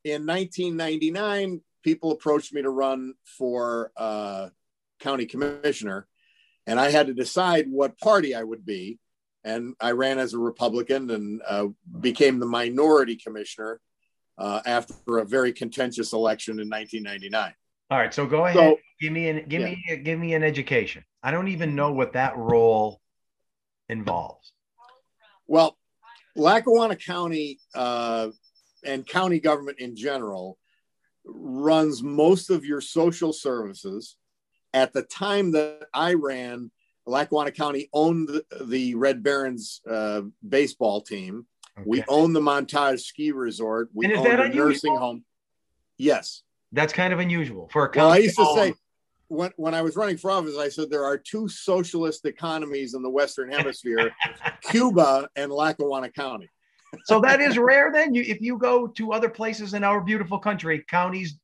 in 1999, people approached me to run for uh, county commissioner, and I had to decide what party I would be. And I ran as a Republican and uh, became the minority commissioner uh, after a very contentious election in 1999.
All right. So go ahead.
So
give me an give
Yeah.
me give me an education. I don't even know what that role involves.
Well, Lackawanna County uh, and county government in general runs most of your social services. At the time that I ran, Lackawanna County owned the, the Red Barons uh, baseball team. We
Okay.
own the Montage Ski Resort. We
And is
own
that
a nursing home. Yes.
That's kind of unusual for a
Well, I used to say when, when I was running for office, I said there are two socialist economies in the Western Hemisphere Cuba and Lackawanna County.
so that is rare. Then you, if you go to other places in our beautiful country, counties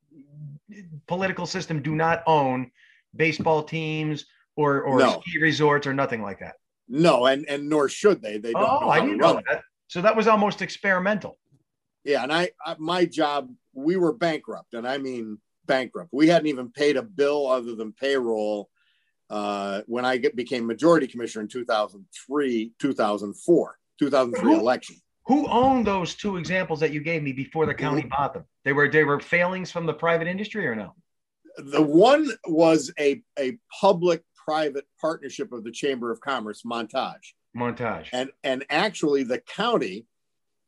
political system do not own baseball teams or or
No.
ski resorts or nothing like that.
No, and and nor should they. They don't
Oh, I didn't know that. So that was almost experimental.
Yeah, and I, I my job, we were bankrupt, and I mean bankrupt. We hadn't even paid a bill other than payroll uh, when I get, became majority commissioner in 2003, 2004, 2003
Who-
election.
Who owned those two examples that you gave me before the county bought them? They were they were failings from the private industry or no?
The one was a, a public private partnership of the Chamber of Commerce, Montage.
Montage.
And, and actually, the county,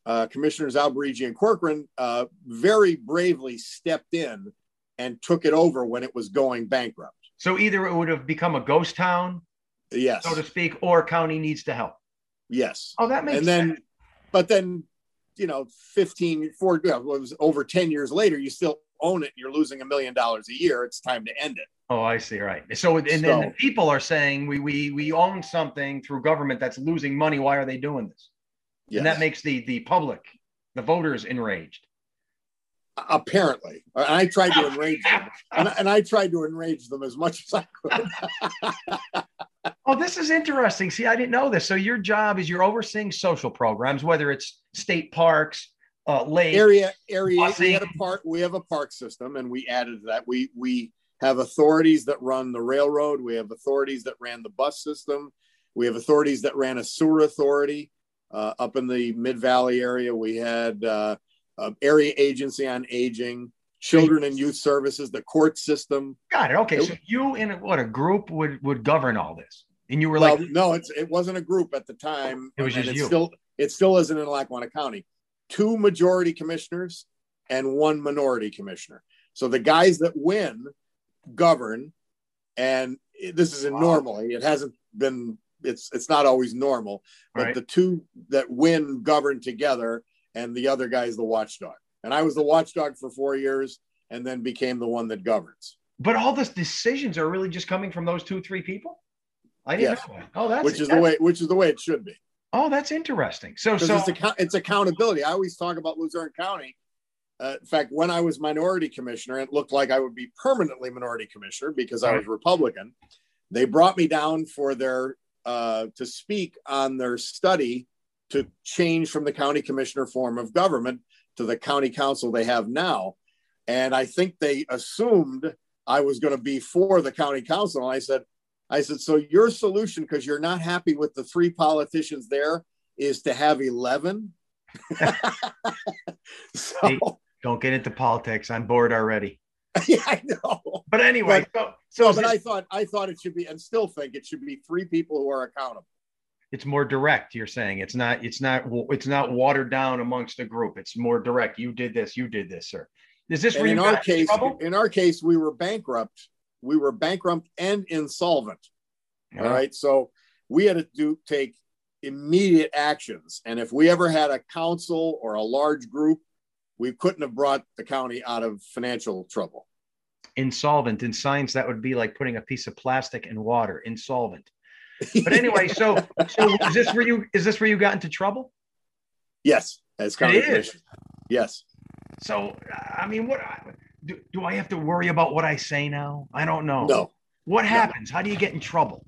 uh, Commissioners Alberigi and Corcoran, uh, very bravely stepped in and took it over when it was going bankrupt.
So either it would have become a ghost town,
Yes.
so to speak, or county needs to help.
Yes.
Oh, that makes
and then,
sense.
but then, you know, 15, four, well, it was over 10 years later, you still own it and you're losing a million dollars a year. It's time to end it.
Oh, I see. Right. So and then
So-
the people are saying we we we own something through government that's losing money. Why are they doing this? And that makes the the public, the voters, enraged.
apparently and i tried to enrage them and, and i tried to enrage them as much as i could
Oh, this is interesting. See, I didn't know this. So your job is you're overseeing social programs, whether it's state parks, uh, lakes.
area area we had a park we have a park system and we added that we we have authorities that run the railroad we have authorities that ran the bus system we have authorities that ran a sewer authority uh, up in the mid valley area we had uh, uh, area agency on aging children and youth services the court system
Got it. Okay. So you in a, what a group would would govern all this, and you were
well,
like,
no, it's it wasn't a group at the time.
It was just
it's
you.
still it still isn't in Lackawanna County. Two majority commissioners and one minority commissioner. So the guys that win govern, and this isn't
Wow.
normally. It hasn't been. It's it's not always normal, but
Right.
the two that win govern together, and the other guy is the watchdog. And I was the watchdog for four years, and then became the one that governs.
but all these decisions are really just coming from those two three people. I didn't
Yes.
know that. Oh, that's
which is the
that's-
way which is the way it should be.
Oh, that's interesting. So so
it's, it's accountability. I always talk about Luzerne County. Uh, in fact, when I was minority commissioner, it looked like I would be permanently minority commissioner because I was Republican. They brought me down for their uh, to speak on their study to change from the county commissioner form of government to the county council they have now, and I think they assumed I was going to be for the county council. And I said, I said, so your solution, because you're not happy with the three politicians there, is to have 11. so,
Hey. don't get into politics. I'm bored already.
yeah, I know.
But anyway, so so
No, but
this-
I thought I thought it should be, and still think it should be three people who are accountable.
it's more direct. You're saying it's not it's not it's not watered down amongst a group. It's more direct. You did this. You did this, sir. Is this where
in our case,
trouble?
in our case, we were bankrupt. We were bankrupt and insolvent. All right. So we had to do take immediate actions. And if we ever had a council or a large group, we couldn't have brought the county out of financial trouble.
Insolvent in science, that would be like putting a piece of plastic in water. Insolvent. But anyway, so so is this where you is this where you got into trouble?
yes, as county
is.
commissioner. Yes.
So I mean, what do, do I have to worry about what I say now? I don't know.
No.
What happens? How do you get in trouble?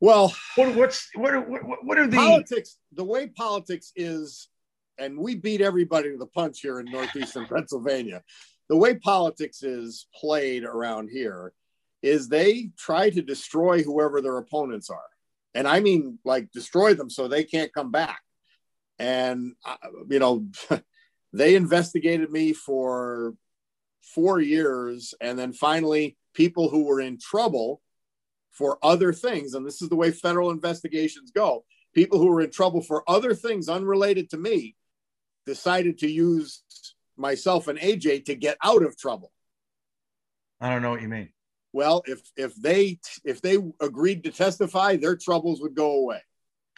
Well,
What what's what are, what, what are the
politics, the way politics is, and we beat everybody to the punch here in Northeastern Pennsylvania. The way politics is played around here is they try to destroy whoever their opponents are. And I mean, like, destroy them so they can't come back. And, uh, you know, they investigated me for four years. And then finally, people who were in trouble for other things, and this is the way federal investigations go people who were in trouble for other things unrelated to me decided to use myself and AJ to get out of trouble.
I don't know what you mean.
Well, if if they if they agreed to testify, their troubles would go away.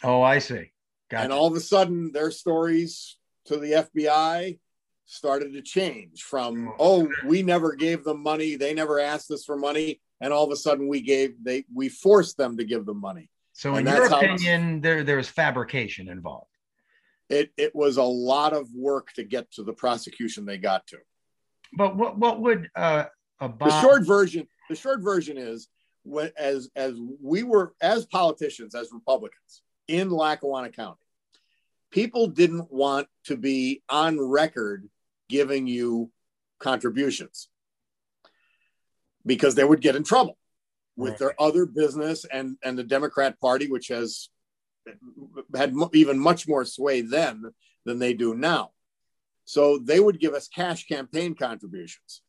Oh, I see. Got
And all of a sudden their stories to the FBI started to change from oh. oh, we never gave them money, they never asked us for money, and all of a sudden we gave they we forced them to give them money.
So, in your
how-
opinion, there there's fabrication involved.
It it was a lot of work to get to the prosecution they got to.
But what what would uh, a
the short version the short version is when, as as we were as politicians as republicans in lackawanna county people didn't want to be on record giving you contributions because they would get in trouble with their other business and and the democrat party which has had even much more sway then than they do now. So they would give us cash campaign contributions.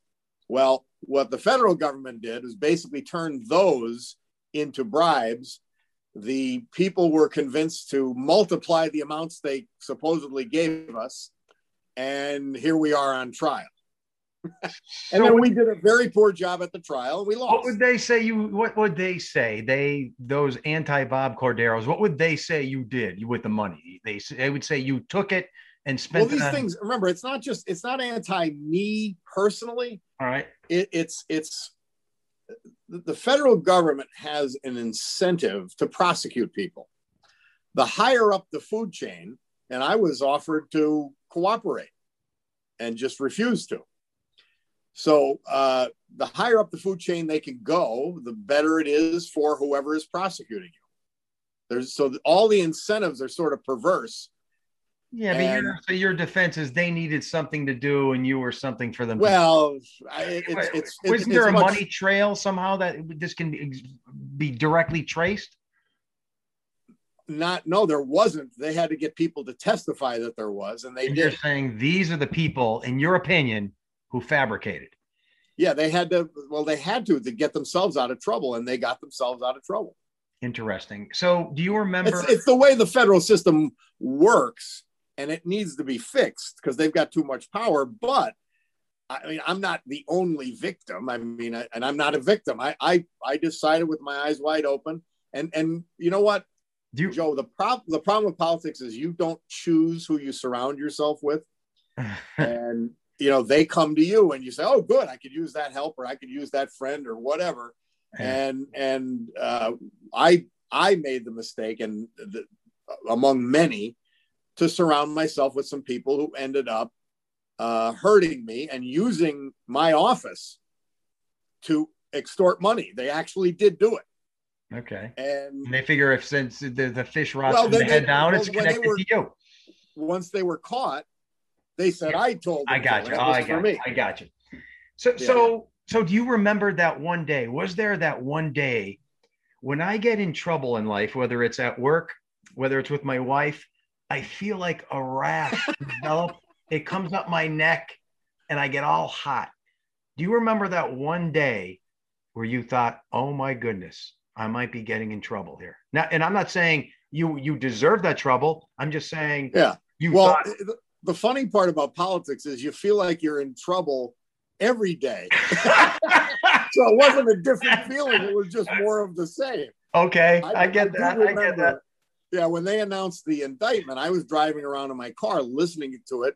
Well, what the federal government did was basically turn those into bribes. The people were convinced to multiply the amounts they supposedly gave us. And here we are on trial. and so then we did a very poor job at the trial and we lost.
What would they say you what would they say? They those anti Bob Cordaros, what would they say you did with the money? They they would say you took it and spent
well these things remember it's not just it's not anti me personally.
All right.
It, it's it's the federal government has an incentive to prosecute people. The higher up the food chain, and I was offered to cooperate and just refused to. So uh, the higher up the food chain they can go, the better it is for whoever is prosecuting you. There's so all the incentives are sort of perverse.
Yeah, but and, your, so your defense is they needed something to do, and you were something for them.
Well, it's, it's, it's,
wasn't
it's,
there a much, money trail somehow that this can be, be directly traced?
Not, no, there wasn't. They had to get people to testify that there was, and they
and
did.
You're saying these are the people, in your opinion, who fabricated.
Yeah, they had to. Well, they had to to get themselves out of trouble, and they got themselves out of trouble.
Interesting. So, do you remember?
It's, it's the way the federal system works, and it needs to be fixed because they've got too much power. But I mean, I'm not the only victim. I mean, I, and I'm not a victim. I, I I decided with my eyes wide open, and and you know what, you, Joe, the problem the problem with politics is you don't choose who you surround yourself with, and you know they come to you and you say oh good i could use that help or i could use that friend or whatever. Yeah. and and uh, i i made the mistake and the, among many to surround myself with some people who ended up uh, hurting me and using my office to extort money. They actually did do it.
Okay.
And,
and they figure if since the, the fish rots well, from the head down well, it's connected were, to you.
once they were caught they said I told.
I got you. Oh, I got. You. I got you. So yeah. so so do you remember that one day? Was there that one day when I get in trouble in life, whether it's at work, whether it's with my wife, I feel like a rash develop. It comes up my neck, and I get all hot. Do you remember that one day where you thought, "Oh my goodness, I might be getting in trouble here"? Now, and I'm not saying you you deserve that trouble. I'm just saying,
yeah. You well, thought, the funny part about politics is you feel like you're in trouble every day. so it wasn't a different feeling. It was just more of the same.
Okay. I, I get I that. Remember, I get that.
Yeah. When they announced the indictment, I was driving around in my car listening to it.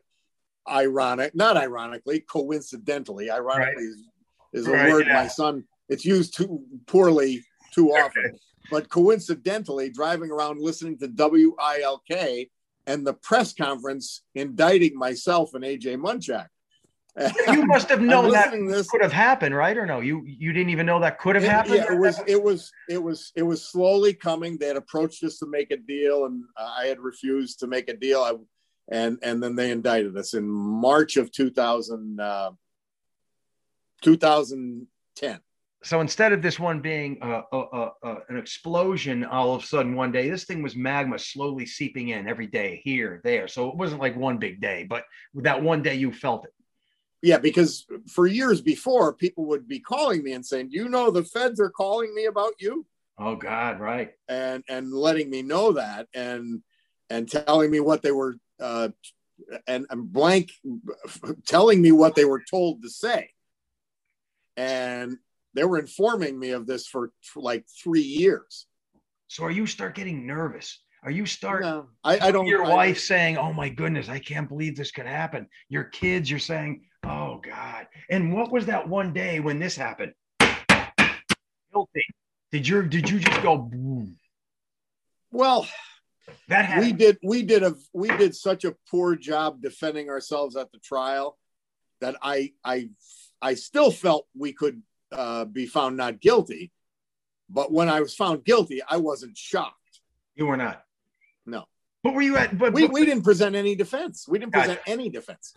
Ironic, not ironically, coincidentally. Ironically right. is, is a right, word yeah. my son, it's used too poorly too often. Okay. But coincidentally, driving around listening to WILK and the press conference indicting myself and AJ Munchak.
you must have known that this, could have happened, right? Or no? You you didn't even know that could have
it,
happened.
Yeah, it was it was it was it was slowly coming. They had approached us to make a deal, and I had refused to make a deal. I, and and then they indicted us in March of 2000, uh, 2010
so instead of this one being a, a, a, an explosion all of a sudden one day, this thing was magma slowly seeping in every day, here, there. So it wasn't like one big day, but that one day you felt it.
Yeah, because for years before, people would be calling me and saying, "You know, the feds are calling me about you."
Oh God, right?
And and letting me know that, and and telling me what they were, uh, and, and blank, telling me what they were told to say. And they were informing me of this for, for like three years.
So are you start getting nervous? Are you start?
No, I, I don't.
Your
I,
wife saying, "Oh my goodness, I can't believe this could happen." Your kids, you're saying, "Oh God." And what was that one day when this happened? Guilty. Did you did you just go? Boom?
Well, that happened. we did we did a we did such a poor job defending ourselves at the trial that I I I still felt we could uh, be found not guilty. But when I was found guilty, I wasn't shocked.
You were not.
No.
But were you at? But
we, we didn't present any defense. We didn't present gotcha. any defense.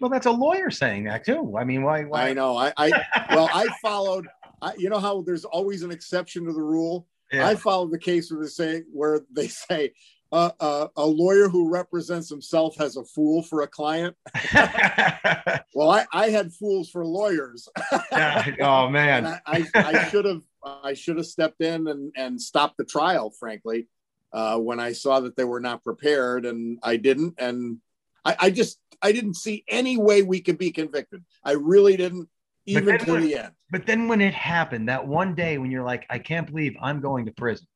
Well, that's a lawyer saying that too. I mean, why? why?
I know. I, I well, I followed. I, you know how there's always an exception to the rule.
Yeah.
I followed the case where they say where they say uh, uh, a lawyer who represents himself has a fool for a client. Well, I, I had fools for lawyers.
oh man.
I, I, I should have I should have stepped in and, and stopped the trial, frankly, uh, when I saw that they were not prepared, and I didn't. And I, I just I didn't see any way we could be convicted. I really didn't, even to
when-
the end.
But then when it happened, that one day when you're like, I can't believe I'm going to prison.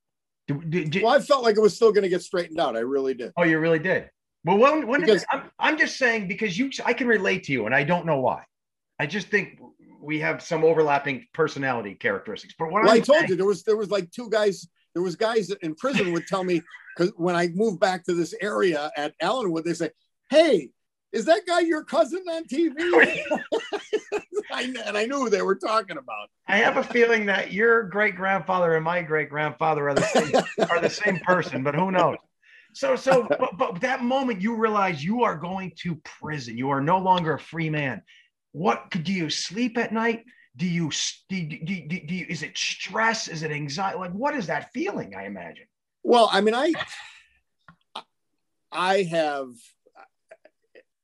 Do- do-
Well, I felt like it was still going to get straightened out. I really did.
oh, you really did. Well, when, when did
Because-
I'm, I'm just saying because you, I can relate to you, and I don't know why. I just think we have some overlapping personality characteristics. But what
Well, I told
saying-
you there was there was like two guys. There was guys in prison would tell me because when I moved back to this area at Allenwood, they say, "Hey, is that guy your cousin on TV?" Oh, I, and I knew who they were talking about.
I have a feeling that your great grandfather and my great grandfather are the same are the same person, but who knows? So, so, but, but that moment you realize you are going to prison. You are no longer a free man. What do you sleep at night? Do you, do, do, you- do you is it stress? Is it anxiety? Like, what is that feeling? I imagine.
Well, I mean, I I have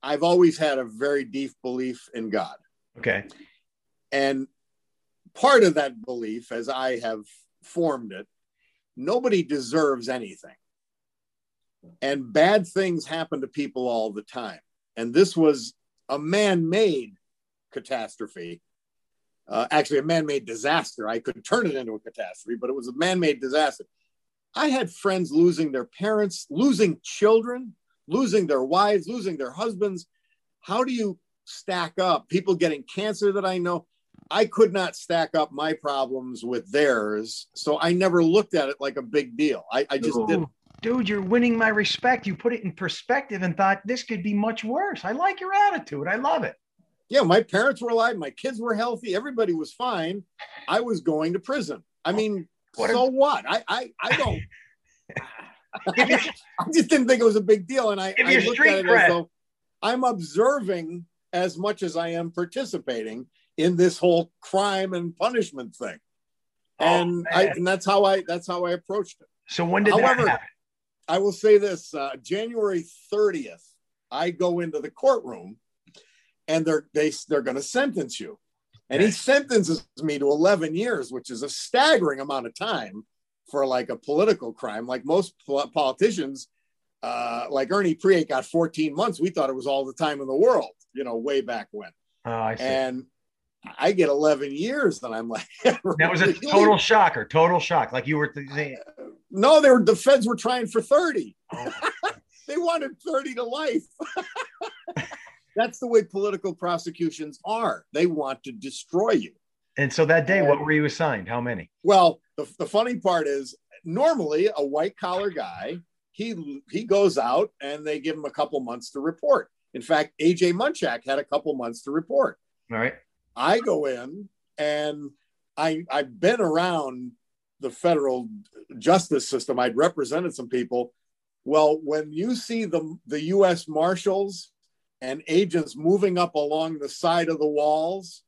I've always had a very deep belief in God.
Okay.
And part of that belief, as I have formed it, nobody deserves anything. And bad things happen to people all the time. And this was a man made catastrophe. Uh, actually, a man made disaster. I could turn it into a catastrophe, but it was a man made disaster. I had friends losing their parents, losing children, losing their wives, losing their husbands. How do you stack up people getting cancer that I know? I could not stack up my problems with theirs. So I never looked at it like a big deal. I, I just
Ooh,
didn't.
Dude, you're winning my respect. You put it in perspective and thought this could be much worse. I like your attitude. I love it.
Yeah, my parents were alive. My kids were healthy. Everybody was fine. I was going to prison. I mean,
What
so what? I, I, I don't. I just didn't think it was a big deal. And I, I looked at it as though I'm observing as much as I am participating in this whole crime and punishment thing.
Oh,
And I and that's how I that's how I approached it.
so when did
However-
that happen?
I will say this uh, January 30th, I go into the courtroom and they're they, they're going to sentence you. And he sentences me to 11 years, which is a staggering amount of time for like a political crime. Like most pol- politicians, uh, like Ernie Preate got 14 months. We thought it was all the time in the world, you know, way back when.
Oh, I see.
And I get 11 years, and I'm like,
that was a total shocker. Total shock. Like you were saying.
No, they were the feds were trying for 30.
Oh.
they wanted 30 to life. That's the way political prosecutions are. They want to destroy you.
And so that day, what were you assigned? How many?
Well, the, the funny part is normally a white collar guy, he he goes out and they give him a couple months to report. In fact, AJ Munchak had a couple months to report.
All right.
I go in and I I've been around the federal justice system. I'd represented some people. Well, when you see the the U.S. Marshals and agents moving up along the side of the walls,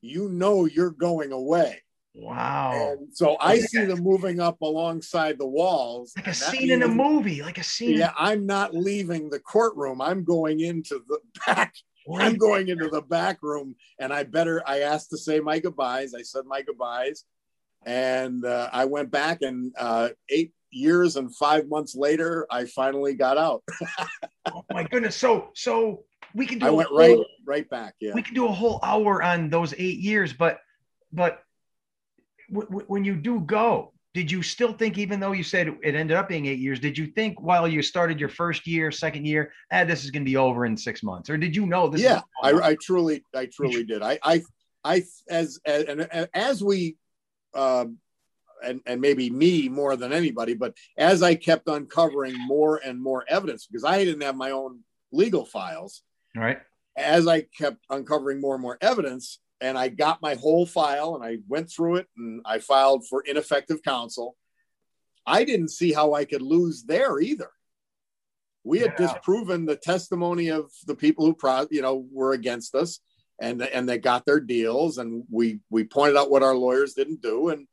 you know you're going away.
Wow.
And so I see them moving up alongside the walls.
Like a scene in a movie. Like a scene.
Yeah, I'm not leaving the courtroom. I'm going into the back
What?
I'm going into the back room and I better, I asked to say my goodbyes. I said my goodbyes. And uh, I went back and uh, eight years and five months later, I finally got out.
Oh my goodness. So so we can do
I
a
went
whole-
right, right back. Yeah.
we could do a whole hour on those eight years, but but w- w- when you do go, did you still think, even though you said it ended up being eight years, did you think while you started your first year, second year, ah, this is going to be over in six months, or did you know this?
yeah, I, I truly, I truly did. I, I, I, as, as, and, and as we, um, and, and maybe me more than anybody, but as I kept uncovering more and more evidence, because I didn't have my own legal files,
All right.
as I kept uncovering more and more evidence, and I got my whole file and I went through it and I filed for ineffective counsel, I didn't see how I could lose there either. We had
Yeah.
disproven the testimony of the people who, pro, you know, were against us, and and they got their deals, and we we pointed out what our lawyers didn't do, and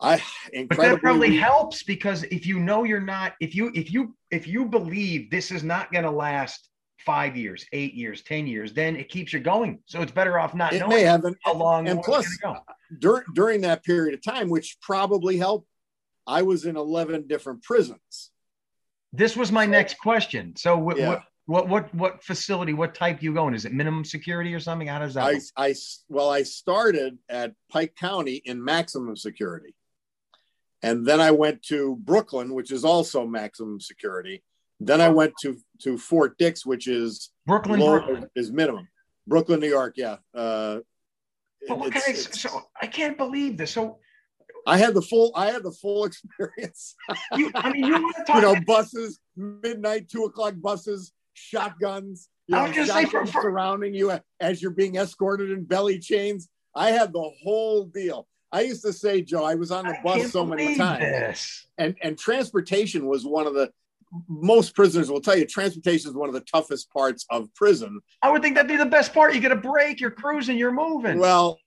I
But
incredibly
that probably helps because if you know you're not, if you if you if you believe this is not going to last five years, eight years, ten years, then it keeps you going. So it's better off not
it
knowing
may have an,
how long
and plus
go.
during during that period of time, which probably helped. I was in eleven different prisons.
This was my
So-
next question. So what,
Yeah.
what what what what facility? What type you going? Is it minimum security or something? How does that?
I,
work?
I well, I started at Pike County in maximum security, and then I went to Brooklyn, which is also maximum security. Then I went to to Fort Dix, which is
Brooklyn,
low-
Brooklyn.
is minimum. Brooklyn, New York, yeah. Uh,
But what
it's-
can I, so I can't believe this. So
I had the full I had the full experience.
you, I mean, you want to talk?
you know, buses, midnight, two o'clock buses, shotguns, you
I
know,
say, for-
shotguns
for-
surrounding you as you're being escorted in belly chains. I had the whole deal. I used to say, Joe, I was on the
I
bus so many times,
This.
and and transportation was one of the most prisoners will tell you transportation is one of the toughest parts of prison.
I would think that'd be the best part. You get a break, you're cruising, you're moving.
Well,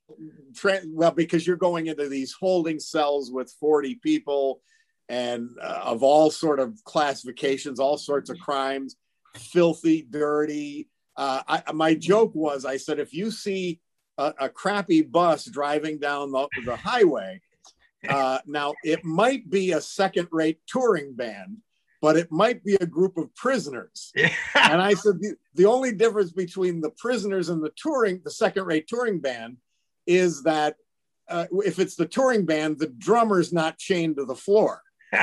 tra- well, because you're going into these holding cells with 40 people and uh, of all sort of classifications, all sorts of crimes, filthy, dirty. Uh, I, my joke was, I said, if you see a, a crappy bus driving down the, the highway, uh, now it might be a second-rate touring band, but it might be a group of prisoners and I said the, the only difference between the prisoners and the touring, the second rate touring band, is that uh, if it's the touring band, the drummer's not chained to the floor.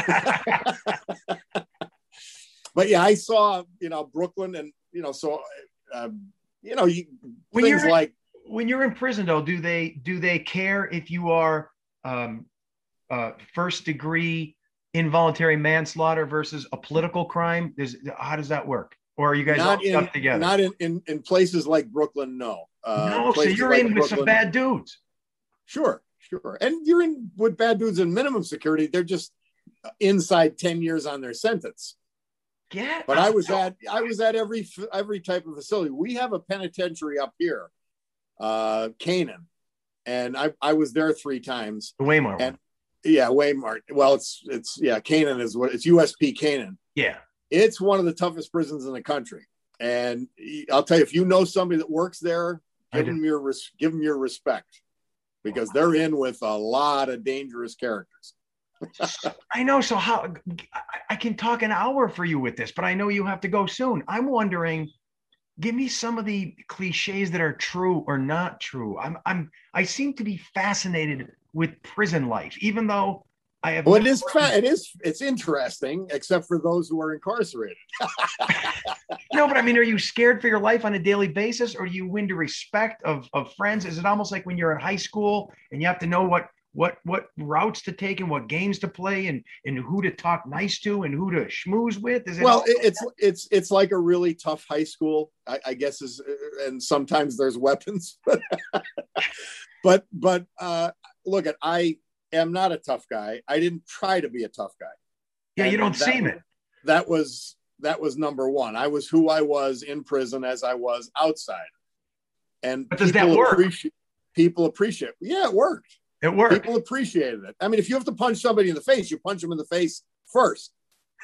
But yeah, I saw you know Brooklyn and you know so uh, you know you,
When
things
you're-
like
when you're in prison, though, do they do they care if you are um, uh, first degree involuntary manslaughter versus a political crime? Is how does that work? Or are you guys all
not in
stuck together?
not in, in in places like Brooklyn. No, uh,
no, so you're
like
in with some bad dudes.
Sure, sure. And you're in with bad dudes in minimum security. They're just inside 10 years on their sentence.
Yeah,
But I was at I was at every every type of facility. We have a penitentiary up here, uh, Canaan, and I I was there three times.
the Waymart one.
and- Yeah, Waymart. Well, it's it's yeah, Canaan is what it's USP Canaan.
Yeah,
It's one of the toughest prisons in the country. And I'll tell you, if you know somebody that works there, give them your res- give them your respect, because they're in with a lot of dangerous characters.
I know. So how I, I can talk an hour for you with this, but I know you have to go soon. I'm wondering, give me some of the cliches that are true or not true. I'm I'm I seem to be fascinated with prison life, even though I have.
Well, it is fa- it is it's interesting, except for those who are incarcerated.
No, but I mean, are you scared for your life on a daily basis, or do you win the respect of of friends? Is it almost like when you're in high school and you have to know what what what routes to take and what games to play and and who to talk nice to and who to schmooze with? Is it
well it, it's it's it's like a really tough high school i, I guess is and sometimes there's weapons but but but uh look at i am not a tough guy i didn't try to be a tough guy
yeah, you don't
that
seem it.
that was that was number one i was who i was in prison as i was outside and
But does that
people
work?
appreciate people appreciate yeah it worked
It worked.
people appreciated it i mean if you have to punch somebody in the face you punch them in the face first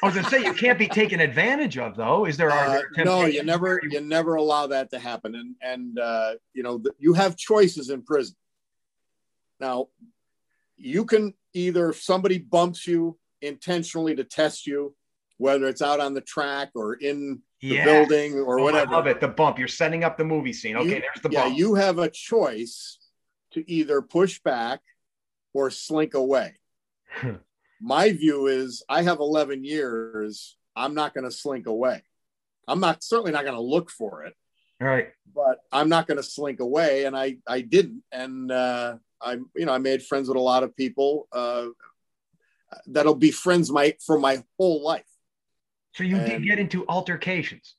I was gonna say you can't be taken advantage of, though. Is there? are
Uh,
there
no, you never, you never allow that to happen, and and uh, you know you have choices in prison. Now, you can either if somebody bumps you intentionally to test you, whether it's out on the track or in the
Yeah.
building or
Oh,
whatever.
I love it. The bump. You're setting up the movie scene. Okay,
You-
there's the bump.
yeah,
bump.
you have a choice to either push back or slink away. My view is I have 11 years. I'm not going to slink away. I'm not certainly not going to look for it.
All right.
but I'm not going to slink away. And I, I didn't. And uh, I, you know, I made friends with a lot of people uh, that'll be friends my for my whole life.
So you did get into altercations.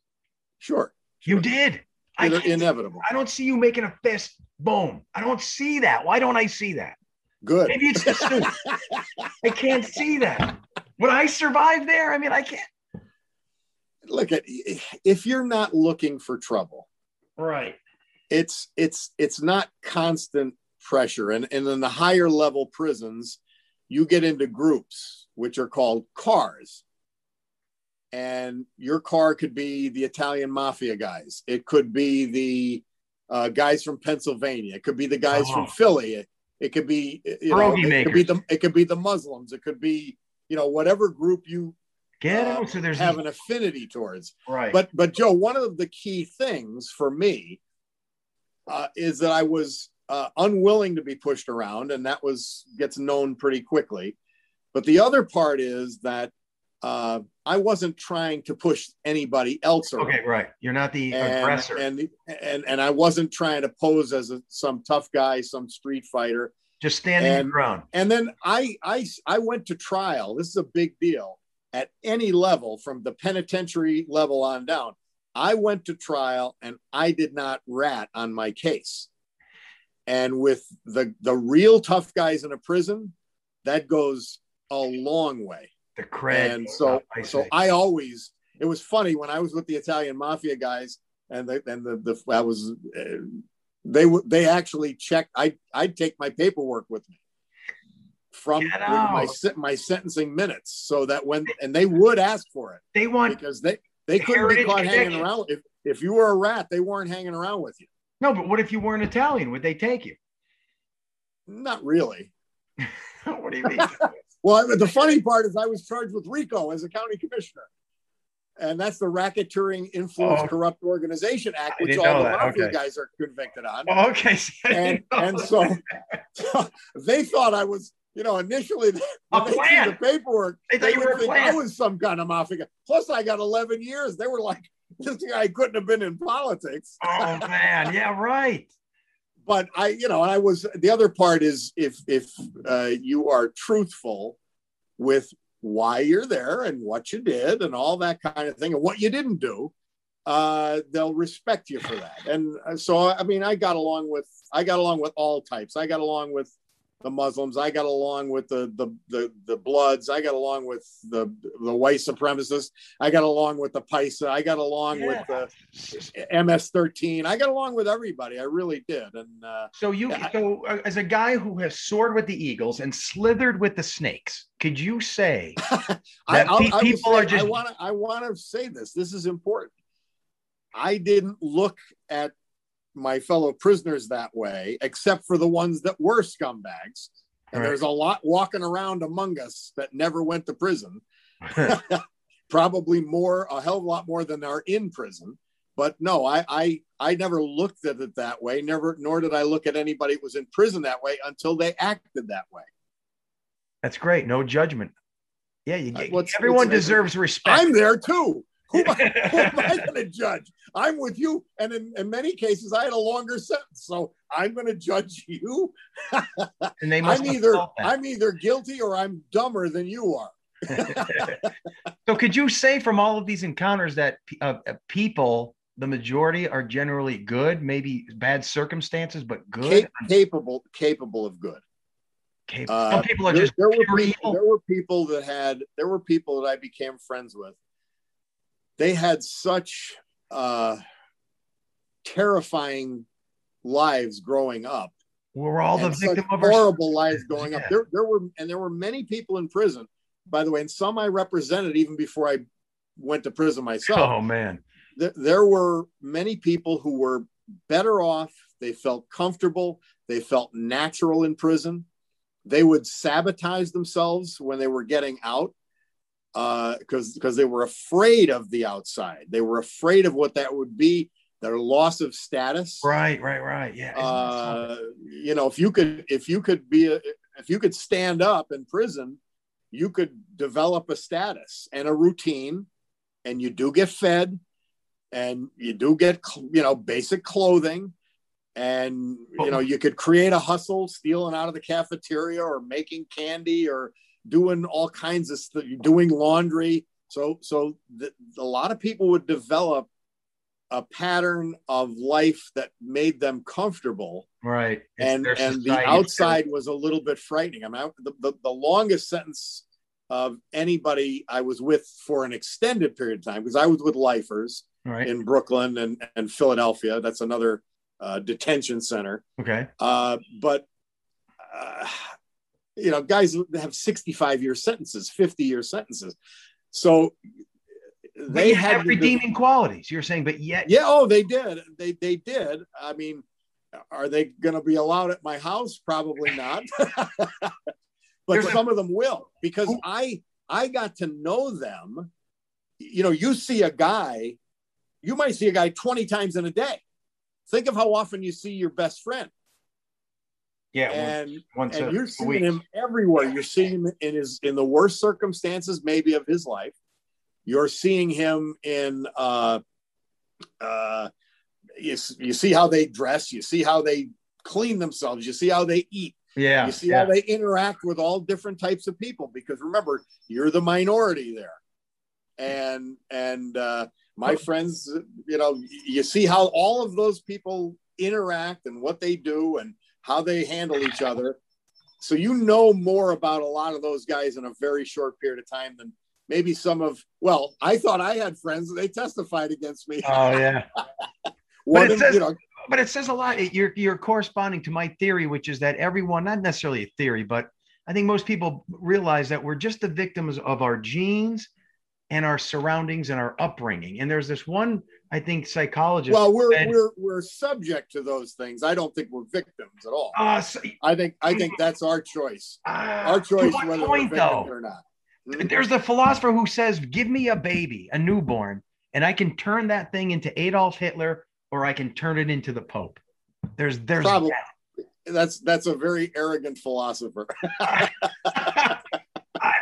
Sure,
You did. I
inevitable.
I don't see you making a fist. Boom. I don't see that. Why don't I see that?
Good.
Maybe it's suit. I can't see that. Would I survive there? I mean, I can't.
Look at if you're not looking for trouble,
Right.
it's it's it's not constant pressure. And and in the higher level prisons, you get into groups which are called cars and your car could be the italian mafia guys it could be the uh, guys from pennsylvania it could be the guys
Oh.
from philly it, it could be you know it could be the it could be the muslims it could be you know whatever group you
Get
uh,
out. So there's
have an affinity towards
right.
but but Joe, one of the key things for me uh, is that I was uh, unwilling to be pushed around, and that was gets known pretty quickly. But the other part is that uh, I wasn't trying to push anybody else around.
okay, right. You're not the
And,
aggressor.
and and and I wasn't trying to pose as a, some tough guy, some street fighter.
Just standing
and-
ground.
And then I I I went to trial. This is a big deal at any level from the penitentiary level on down. I went to trial and I did not rat on my case. And with the the real tough guys in a prison, that goes a long way.
The cred.
and so
I
so. I always it was funny when I was with the Italian mafia guys and the and the the I was uh, they would they actually checked I I'd take my paperwork with me from my my sentencing minutes so that when and they would ask for it
they want
because they they couldn't be caught hanging around if if you were a rat they weren't hanging around with you
no, but what if you weren't Italian? Would they take you?
not really
what do you mean?
Well, the funny part is I was charged with RICO as a county commissioner. And that's the Racketeering Influence
Oh.
Corrupt Organization Act, which all the mafia
Okay.
guys are convicted on.
oh, okay. so
And and so, so they thought I was, you know, initially
A
they
plan.
the paperwork,
They thought
they
you
would
were a
think I was some kind of mafia. Plus, I got 11 years. They were like, this guy couldn't have been in politics.
oh man, yeah, right.
but I, you know, I was the other part is if if uh, you are truthful with why you're there and what you did and all that kind of thing and what you didn't do, uh, they'll respect you for that. And uh, so, I mean, I got along with I got along with all types. I got along with the Muslims. I got along with the the the, the Bloods. I got along with the the white supremacists. I got along with the Paisa. I got along with the MS-13. I got along with everybody. I really did. And uh,
So you,
I-
so uh, as a guy who has soared with the eagles and slithered with the snakes, could you say
I,
That
I
people
say-
are just-
I want to. I want to say this. This is important. I didn't look at my fellow prisoners that way, except for the ones that were scumbags. And
Right.
there's a lot walking around among us that never went to prison. Probably more, a hell of a lot more than are in prison. But no, I, I, I never looked at it that way. Never, nor did I look at anybody who was in prison that way until they acted that way.
that's great? No judgment. Yeah, you,
Uh, what's-
everyone deserves respect.
I'm there too. Who am I, who am I going to judge? I'm with you. And in, in many cases, I had a longer sentence. So I'm going to judge you.
and they must
I'm either,
that.
I'm either guilty or I'm dumber than you are.
so could you say from all of these encounters that uh, uh, people, the majority, are generally good? Maybe bad circumstances, but good.
Cap- capable, capable of good.
Cap-
Uh,
Some people are
there,
just
there were people, there were people that had, there were people that I became friends with. They had such uh, terrifying lives growing up
We're all the victim of our
horrible lives going up. There, there were, and there were many people in prison, by the way, and some I represented even before I went to prison myself.
Oh man.
There, there were many people who were better off. They felt comfortable. They felt natural in prison. They would sabotage themselves when they were getting out because because they were afraid of the outside. They were afraid of what that would be. Their loss of status
Right, right, right. Yeah.
uh, you know if you could if you could be a, if you could stand up in prison you could develop a status and a routine and you do get fed and you do get you know basic clothing and you know you could create a hustle stealing out of the cafeteria or making candy or doing all kinds of stuff doing laundry so so the, a lot of people would develop a pattern of life that made them comfortable
right. It's
and and the outside was a little bit frightening i mean the, the, the longest sentence of anybody i was with for an extended period of time because i was with lifers
right.
in brooklyn and, and philadelphia that's another uh, detention center
Okay.
uh, but uh, you know, guys have 65 year sentences, 50 year sentences. So
they had redeeming qualities. You're saying, but yet,
yeah, oh, they did. They they did. I mean, are they going to be allowed at my house? Probably not. but There's some a- of them will because I I got to know them. You know, you see a guy, you might see a guy 20 times in a day. Think of how often you see your best friend.
Yeah,
and once, and you're seeing him everywhere. You're seeing him in his in the worst circumstances, maybe of his life. You're seeing him in uh, uh, you, you see how they dress, you see how they clean themselves, you see how they eat.
Yeah.
You see
yeah.
how they interact with all different types of people because remember, you're the minority there. And and uh my friends, you know, you see how all of those people interact and what they do and how they handle each other. So you know more about a lot of those guys in a very short period of time than maybe some of well i thought i had friends they testified against me.
Oh yeah. But it, says, you know, but it says a lot. You're you're corresponding to my theory which is that everyone not necessarily a theory but i think most people realize that we're just the victims of our genes and our surroundings and our upbringing. And there's this one i think psychologist
well we're said, we're we're subject to those things. I don't think we're victims at all. Uh, so, i think i think that's our choice. Uh, our choice whether point, we're though, or not.
There's the philosopher who says, "Give me a baby, a newborn, and I can turn that thing into Adolf Hitler, or I can turn it into the Pope." There's, there's
Probably, that. that's that's a very arrogant philosopher.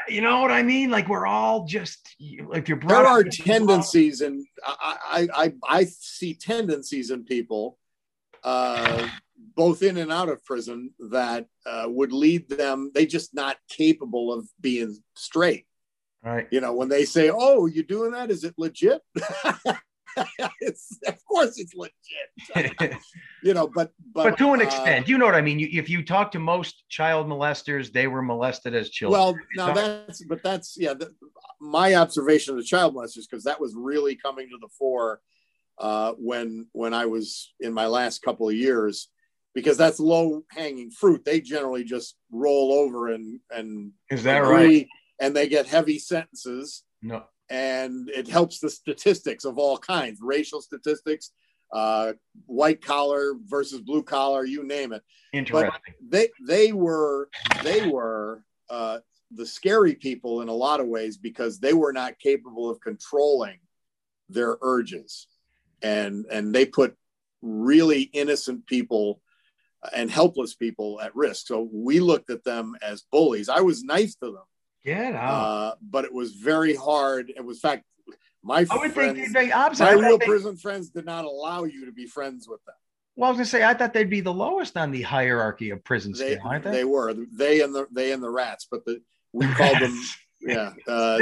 you know what I mean? Like we're all just like you're.
Brought there are tendencies, and I, I I I see tendencies in people. Uh, both in and out of prison that uh, would lead them they just not capable of being straight
right
you know when they say oh you doing that is it legit of course it's legit you know but, but
but to an uh, extent you know what i mean you, if you talk to most child molesters they were molested as children
well now that's but that's yeah the, my observation of the child molesters because that was really coming to the fore uh, when when i was in my last couple of years because that's low hanging fruit. They generally just roll over and and
is that right?
And they get heavy sentences.
No.
And it helps the statistics of all kinds, racial statistics, uh, white collar versus blue collar, you name it.
Interesting.
But they they were they were uh, the scary people in a lot of ways because they were not capable of controlling their urges, and and they put really innocent people and helpless people at risk. So we looked at them as bullies. I was nice to them.
Yeah, no.
uh, but it was very hard. It was, in fact, my
I would
friends,
think they'd be opposite.
my real they, prison friends did not allow you to be friends with them.
Well, I was gonna say I thought they'd be the lowest on the hierarchy of prison
they,
scale, aren't they?
They were they and the they and the rats, but the we called them yeah uh,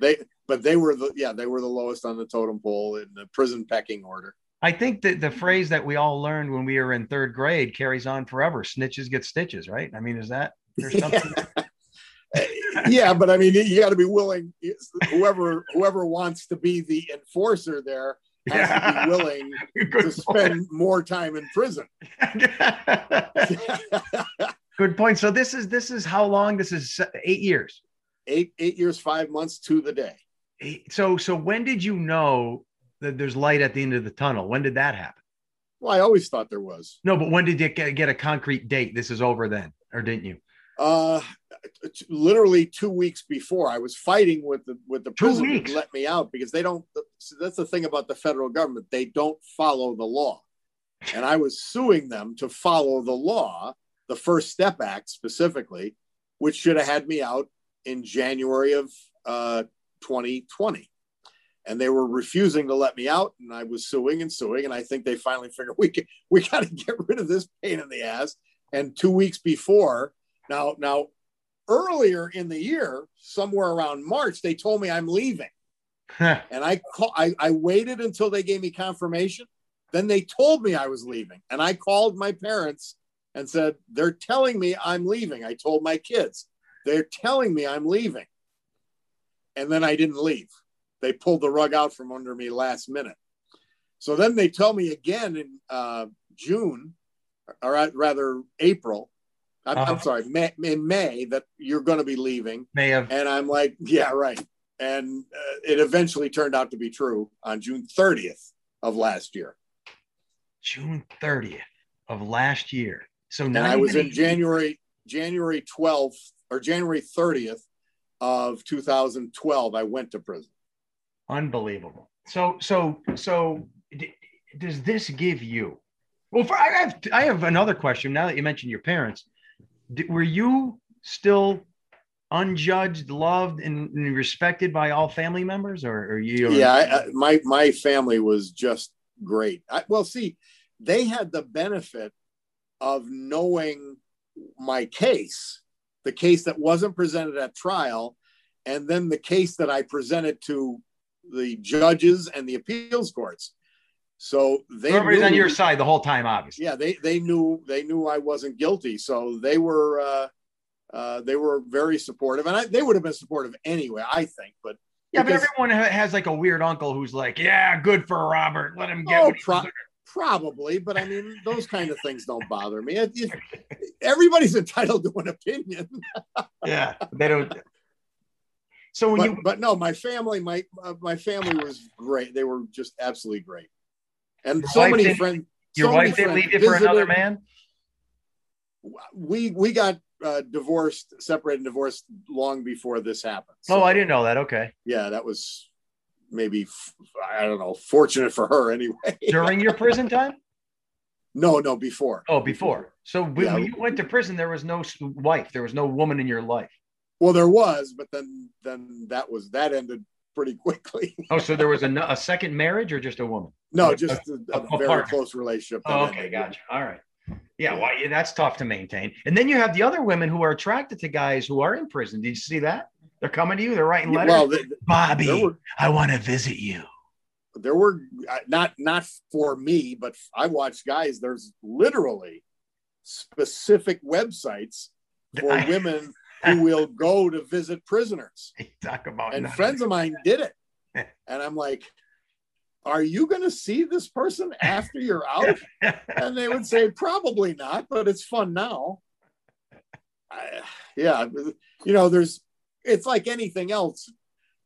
they but they were the yeah they were the lowest on the totem pole in the prison pecking order.
I think that the phrase that we all learned when we were in third grade carries on forever. Snitches get stitches, right? I mean, is that there's something?
Yeah, but I mean, you got to be willing. Whoever whoever wants to be the enforcer there has yeah. to be willing Good to spend point. more time in prison.
Good point. So this is this is how long? This is eight years.
Eight eight years, five months to the day.
So so when did you know that there's light at the end of the tunnel. When did that happen?
Well, I always thought there was.
No, but when did you get, get a concrete date? This is over then, or didn't you?
Uh, literally two weeks before, I was fighting with the with the prison to let me out because they don't. That's the thing about the federal government; they don't follow the law, and I was suing them to follow the law, the First Step Act specifically, which should have had me out in January of uh, 2020 and they were refusing to let me out and i was suing and suing and i think they finally figured we can, we got to get rid of this pain in the ass. And two weeks before now now earlier in the year somewhere around march they told me i'm leaving. And I, call, I i waited until they gave me confirmation. Then they told me i was leaving. And i called my parents and said they're telling me i'm leaving. I told my kids they're telling me i'm leaving. And then i didn't leave. They pulled the rug out from under me last minute. So then they tell me again in uh, June, or rather April, I'm,
Uh-huh.
I'm sorry, May, in May that you're going to be leaving.
May have
And I'm like, yeah, right. And uh, it eventually turned out to be true on June 30th of last year.
June 30th of last year. So now
I was in January, January 12th or January 30th of 2012. I went to prison.
Unbelievable. So, so, so, d- does this give you? Well, for, I have I have another question. Now that you mentioned your parents, were you still unjudged, loved, and, and respected by all family members, or you?
Yeah, I, I, my my family was just great. I, well, see, they had the benefit of knowing my case, the case that wasn't presented at trial, and then the case that I presented to the judges and the appeals courts. So they
Everybody's on your side the whole time, obviously.
yeah they they knew they knew i wasn't guilty so they were uh uh they were very supportive and I, they would have been supportive anyway i think but
Yeah, but everyone has like a weird uncle who's like, "Yeah, good for Robert. Let him get."
Oh, pro- probably but i mean those kind of things don't bother me It- it- everybody's entitled to an opinion
yeah, they don't. So when
but,
you
but no my family my uh, my family was great they were just absolutely great and
Your
so many friends
your
so
wife didn't leave you for another man.
we we got uh, divorced separated and divorced long before this happened
Oh, I didn't know that. Okay,
yeah, that was maybe I don't know, fortunate for her anyway.
during your prison time.
no, no, before.
Oh, before. So when,
Yeah.
when you went to prison, there was no wife. There was no woman in your life.
Well, there was, but then then that was that ended pretty quickly.
Oh, so there was a, a second marriage or just a woman?
no, just a,
a-
a very
partner.
close relationship.
Oh, okay, gotcha. All right. Yeah, well, yeah, that's tough to maintain. And then you have the other women who are attracted to guys who are in prison. Did you see that? They're coming to you. They're writing letters.
Well,
Bobby,
were
I want to visit you.
there were uh, not not for me, but I watched guys. There's literally specific websites for
I-
women who will go to visit prisoners.
Talk about
and friends of mine did it and i'm like are you going to see this person after you're out and they would say probably not but it's fun now I, yeah you know there's it's like anything else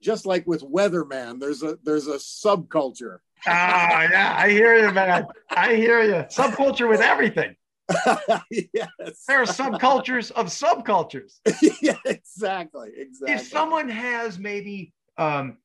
just like with weatherman there's a there's a subculture
Ah, yeah, I hear you, man. I hear you. Subculture with everything.
yes
There are subcultures of subcultures.
yeah exactly exactly
If someone has maybe um,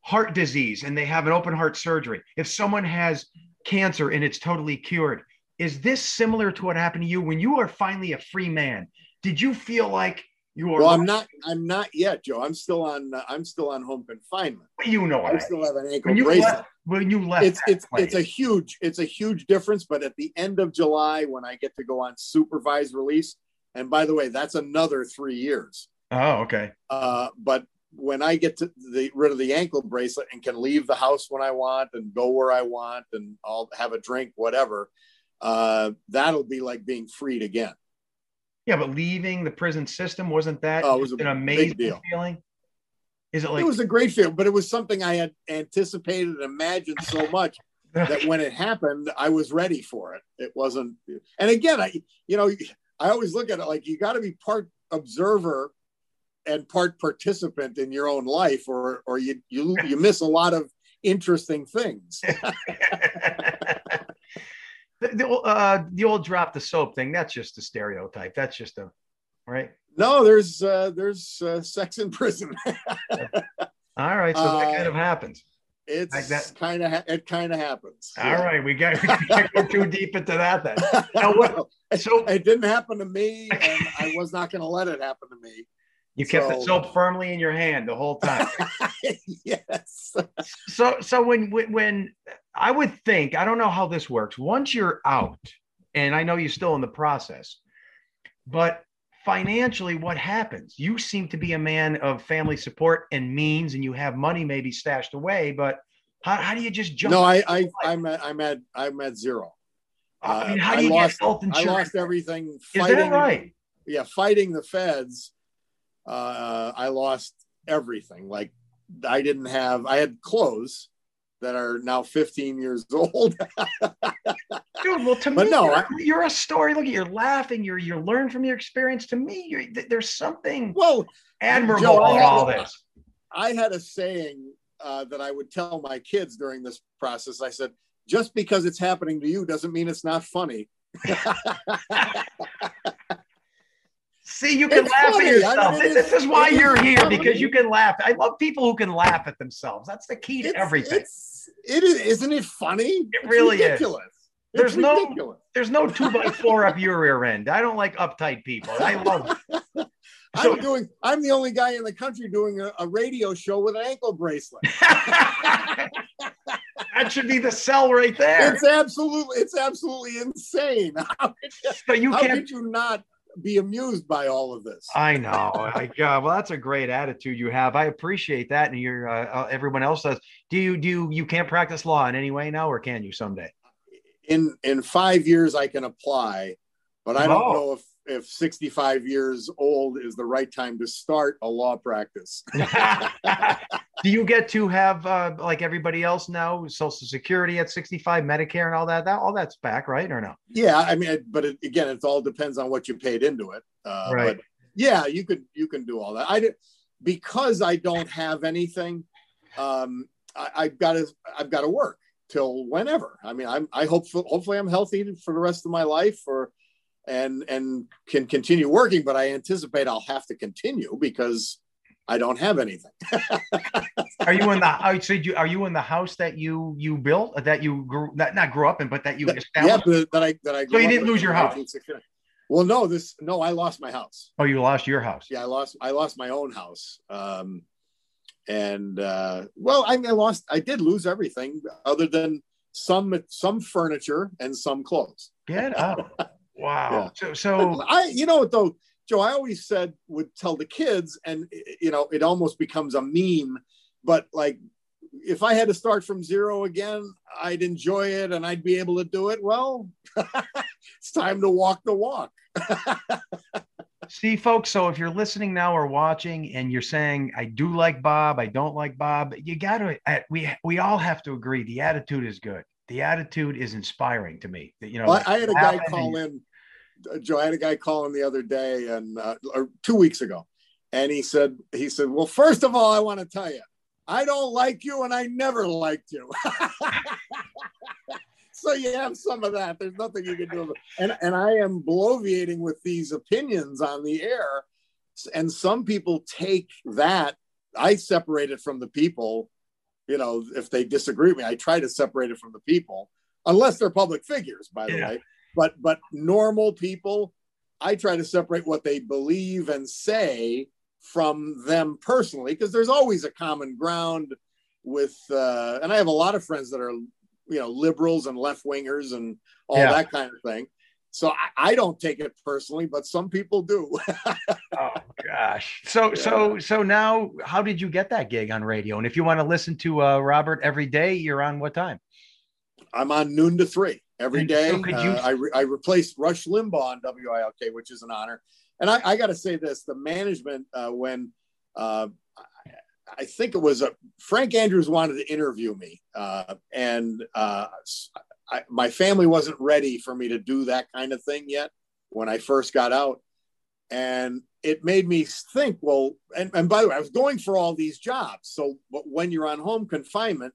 heart disease and they have an open heart surgery, if someone has cancer and it's totally cured, is this similar to what happened to you when you are finally a free man? Did you feel like you are?
well i'm not i'm not yet joe i'm still on uh, i'm still on home confinement
You know
i
I
still have an ankle bracelet
left. When you left,
it's it's
place.
it's a huge it's a huge difference but at the end of july when i get to go on supervised release and by the way that's another three years
oh okay.
uh, but when i get to the rid of the ankle bracelet and can leave the house when i want and go where i want and i'll have a drink whatever uh, that'll be like being freed again
Yeah, but leaving the prison system wasn't that
Oh, it was
an amazing feeling? Is it like
it was a great film, but it was something i had anticipated and imagined so much that when it happened, I was ready for it. It wasn't, and again, I, you know, I always look at it like you got to be part observer and part participant in your own life, or or you you you miss a lot of interesting things.
the, the, uh, the old drop the soap thing, that's just a stereotype. That's just a right.
No, there's uh, there's uh, sex in prison.
All right. So that
Uh,
kind of happens.
it's
Like that.
kind of it kind of happens.
All right. We got we can't go too deep into that then. Now, what- So
it didn't happen to me, and I was not going to let it happen to me.
you kept the
So-
soap firmly in your hand the whole time.
yes.
so so when when- when I would think I don't know how this works. Once you're out, and I know you're still in the process, but financially, what happens? You seem to be a man of family support and means, and you have money maybe stashed away. But how, how do you just jump?
No, I, I, I'm at, I'm at, I'm at zero.
I mean, how
uh,
do you
lost-
get health
I lost everything.
Is that right?
Yeah, fighting the feds. Uh, I lost everything. Like I didn't have. I had clothes, that are now 15 years old.
Dude, well, to
But
me,
no,
you're,
I-
you're a story. Look, at you're laughing. You're you learn from your experience. To me, there's something
well,
admirable
Joe,
about all this.
I had a saying uh, that I would tell my kids during this process. I said, just because it's happening to you doesn't mean it's not funny.
See, you can
It's
laugh
funny.
at
I
yourself.
mean,
this
is-
is why you're here
funny.
because you can laugh. I love people who can laugh at themselves. That's the key to
It's-
everything.
It's, it is, isn't it funny?
It
It's
really is.
ridiculous.
There's
it's
no-
ridiculous.
There's no two by four up your rear end. I don't like uptight people. I love it. So-
I'm doing. I'm the only guy in the country doing a, a radio show with an ankle bracelet.
that should be the sell right there.
It's absolutely. It's absolutely insane. How, could you,
So you
how
can't
could you not be amused by all of this?
I know. I, uh, well, that's a great attitude you have. I appreciate that, and you're uh, uh, everyone else does. Do you do you, you can't practice law in any way now, or can you someday?
in in five years I can apply, but I don't
Oh.
know if if 65 years old is the right time to start a law practice.
do you get to have uh, like everybody else now, Social Security at 65, Medicare, and all that? That all that's back, right, or no?
Yeah, I mean, but it, again, it all depends on what you paid into it. Uh,
Right.
But yeah, you could you can do all that. I did because I don't have anything. Um, I, I've got to I've got to work till whenever. I mean, I'm I hope hopefully I'm healthy for the rest of my life, or and and can continue working. But I anticipate I'll have to continue because I don't have anything.
Are you in the? I said you. Are you in the house that you you built that you grew not not grew up in, but that you
yeah,
established?
but that I that I.
So you didn't lose your house?
Well, no, this no, I lost my house.
Oh, you lost your house.
yeah i lost i lost my own house um and uh well I, I lost i did lose everything other than some some furniture and some clothes
Get out. Wow.
Yeah.
So so
i you know though joe i always said would tell the kids and you know it almost becomes a meme but like if i had to start from zero again i'd enjoy it and i'd be able to do it well it's time to walk the walk
See, folks, so if you're listening now or watching and you're saying, I do like Bob, I don't like Bob, you got to, we, we all have to agree the attitude is good. The attitude is inspiring to me. That, You know,
Well, I, had a guy call in, uh, Joe. I had a guy call in the other day, and uh, or two weeks ago, and he said, he said, well, first of all, I want to tell you, I don't like you, and I never liked you. so you have some of that. There's nothing you can do. About and and I am bloviating with these opinions on the air, and some people take that. I separate it from the people. You know, if they disagree with me, I try to separate it from the people, unless they're public figures, by the
Yeah.
way. But but normal people, I try to separate what they believe and say from them personally, because there's always a common ground with. Uh, and I have a lot of friends that are, you know, liberals and left wingers and all
Yeah.
that kind of thing. So I, I don't take it personally, but some people do.
Oh gosh. So so so now how did you get that gig on radio? And if you want to listen to uh, Robert every day, you're on what time?
I'm on noon to three every day.
so you-
Uh, I, re- I replaced Rush Limbaugh on WILK, which is an honor. And I, I got to say this: the management, uh, when uh, I, think it was a, Frank Andrews wanted to interview me, uh, and uh, I, my family wasn't ready for me to do that kind of thing yet when I first got out, and it made me think. Well, and, and by the way, I was going for all these jobs. So, but when you're on home confinement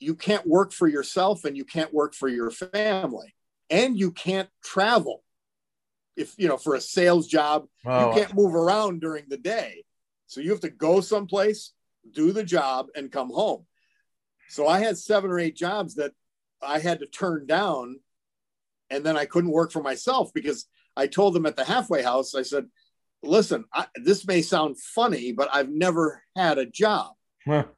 you can't work for yourself and you can't work for your family. And you can't travel. If you know for a sales job
Oh,
you can't move around during the day. So you have to go someplace do the job and come home. So i had seven or eight jobs that i had to turn down and then i couldn't work for myself because i told them at the halfway house i said listen I, this may sound funny but i've never had a job.
Well,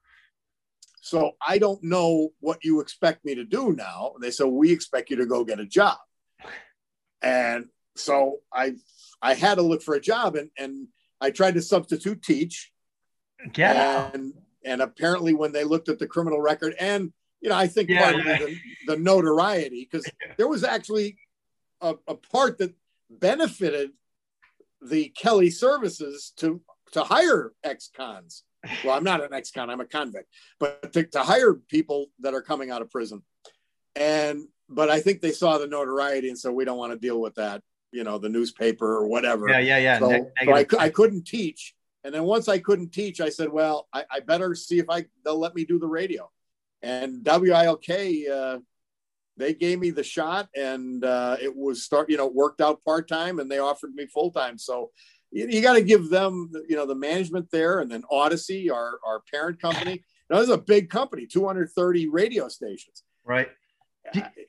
so I don't know what you expect me to do now. And they said, we expect you to go get a job. And so I I had to look for a job and, and I tried to substitute teach.
out.
and and apparently when they looked at the criminal record and you know, I think
Yeah,
part
yeah.
of the, the notoriety, because there was actually a, a part that benefited the Kelly services to to hire ex-cons Well, I'm not an ex-con; I'm a convict. But to, to hire people that are coming out of prison, and but I think they saw the notoriety, and so we don't want to deal with that. You know, the newspaper or whatever.
Yeah, yeah, yeah.
So,
Neg-
so I, I couldn't teach, and then once I couldn't teach, I said, "Well, I, I better see if I they'll let me do the radio." And WILK, uh, they gave me the shot, and uh, it was start. You know, worked out part time, and they offered me full time. So you, you got to give them, you know, the management there, and then Audacy, our our parent company. Now, this is a big company, 230 radio stations
right.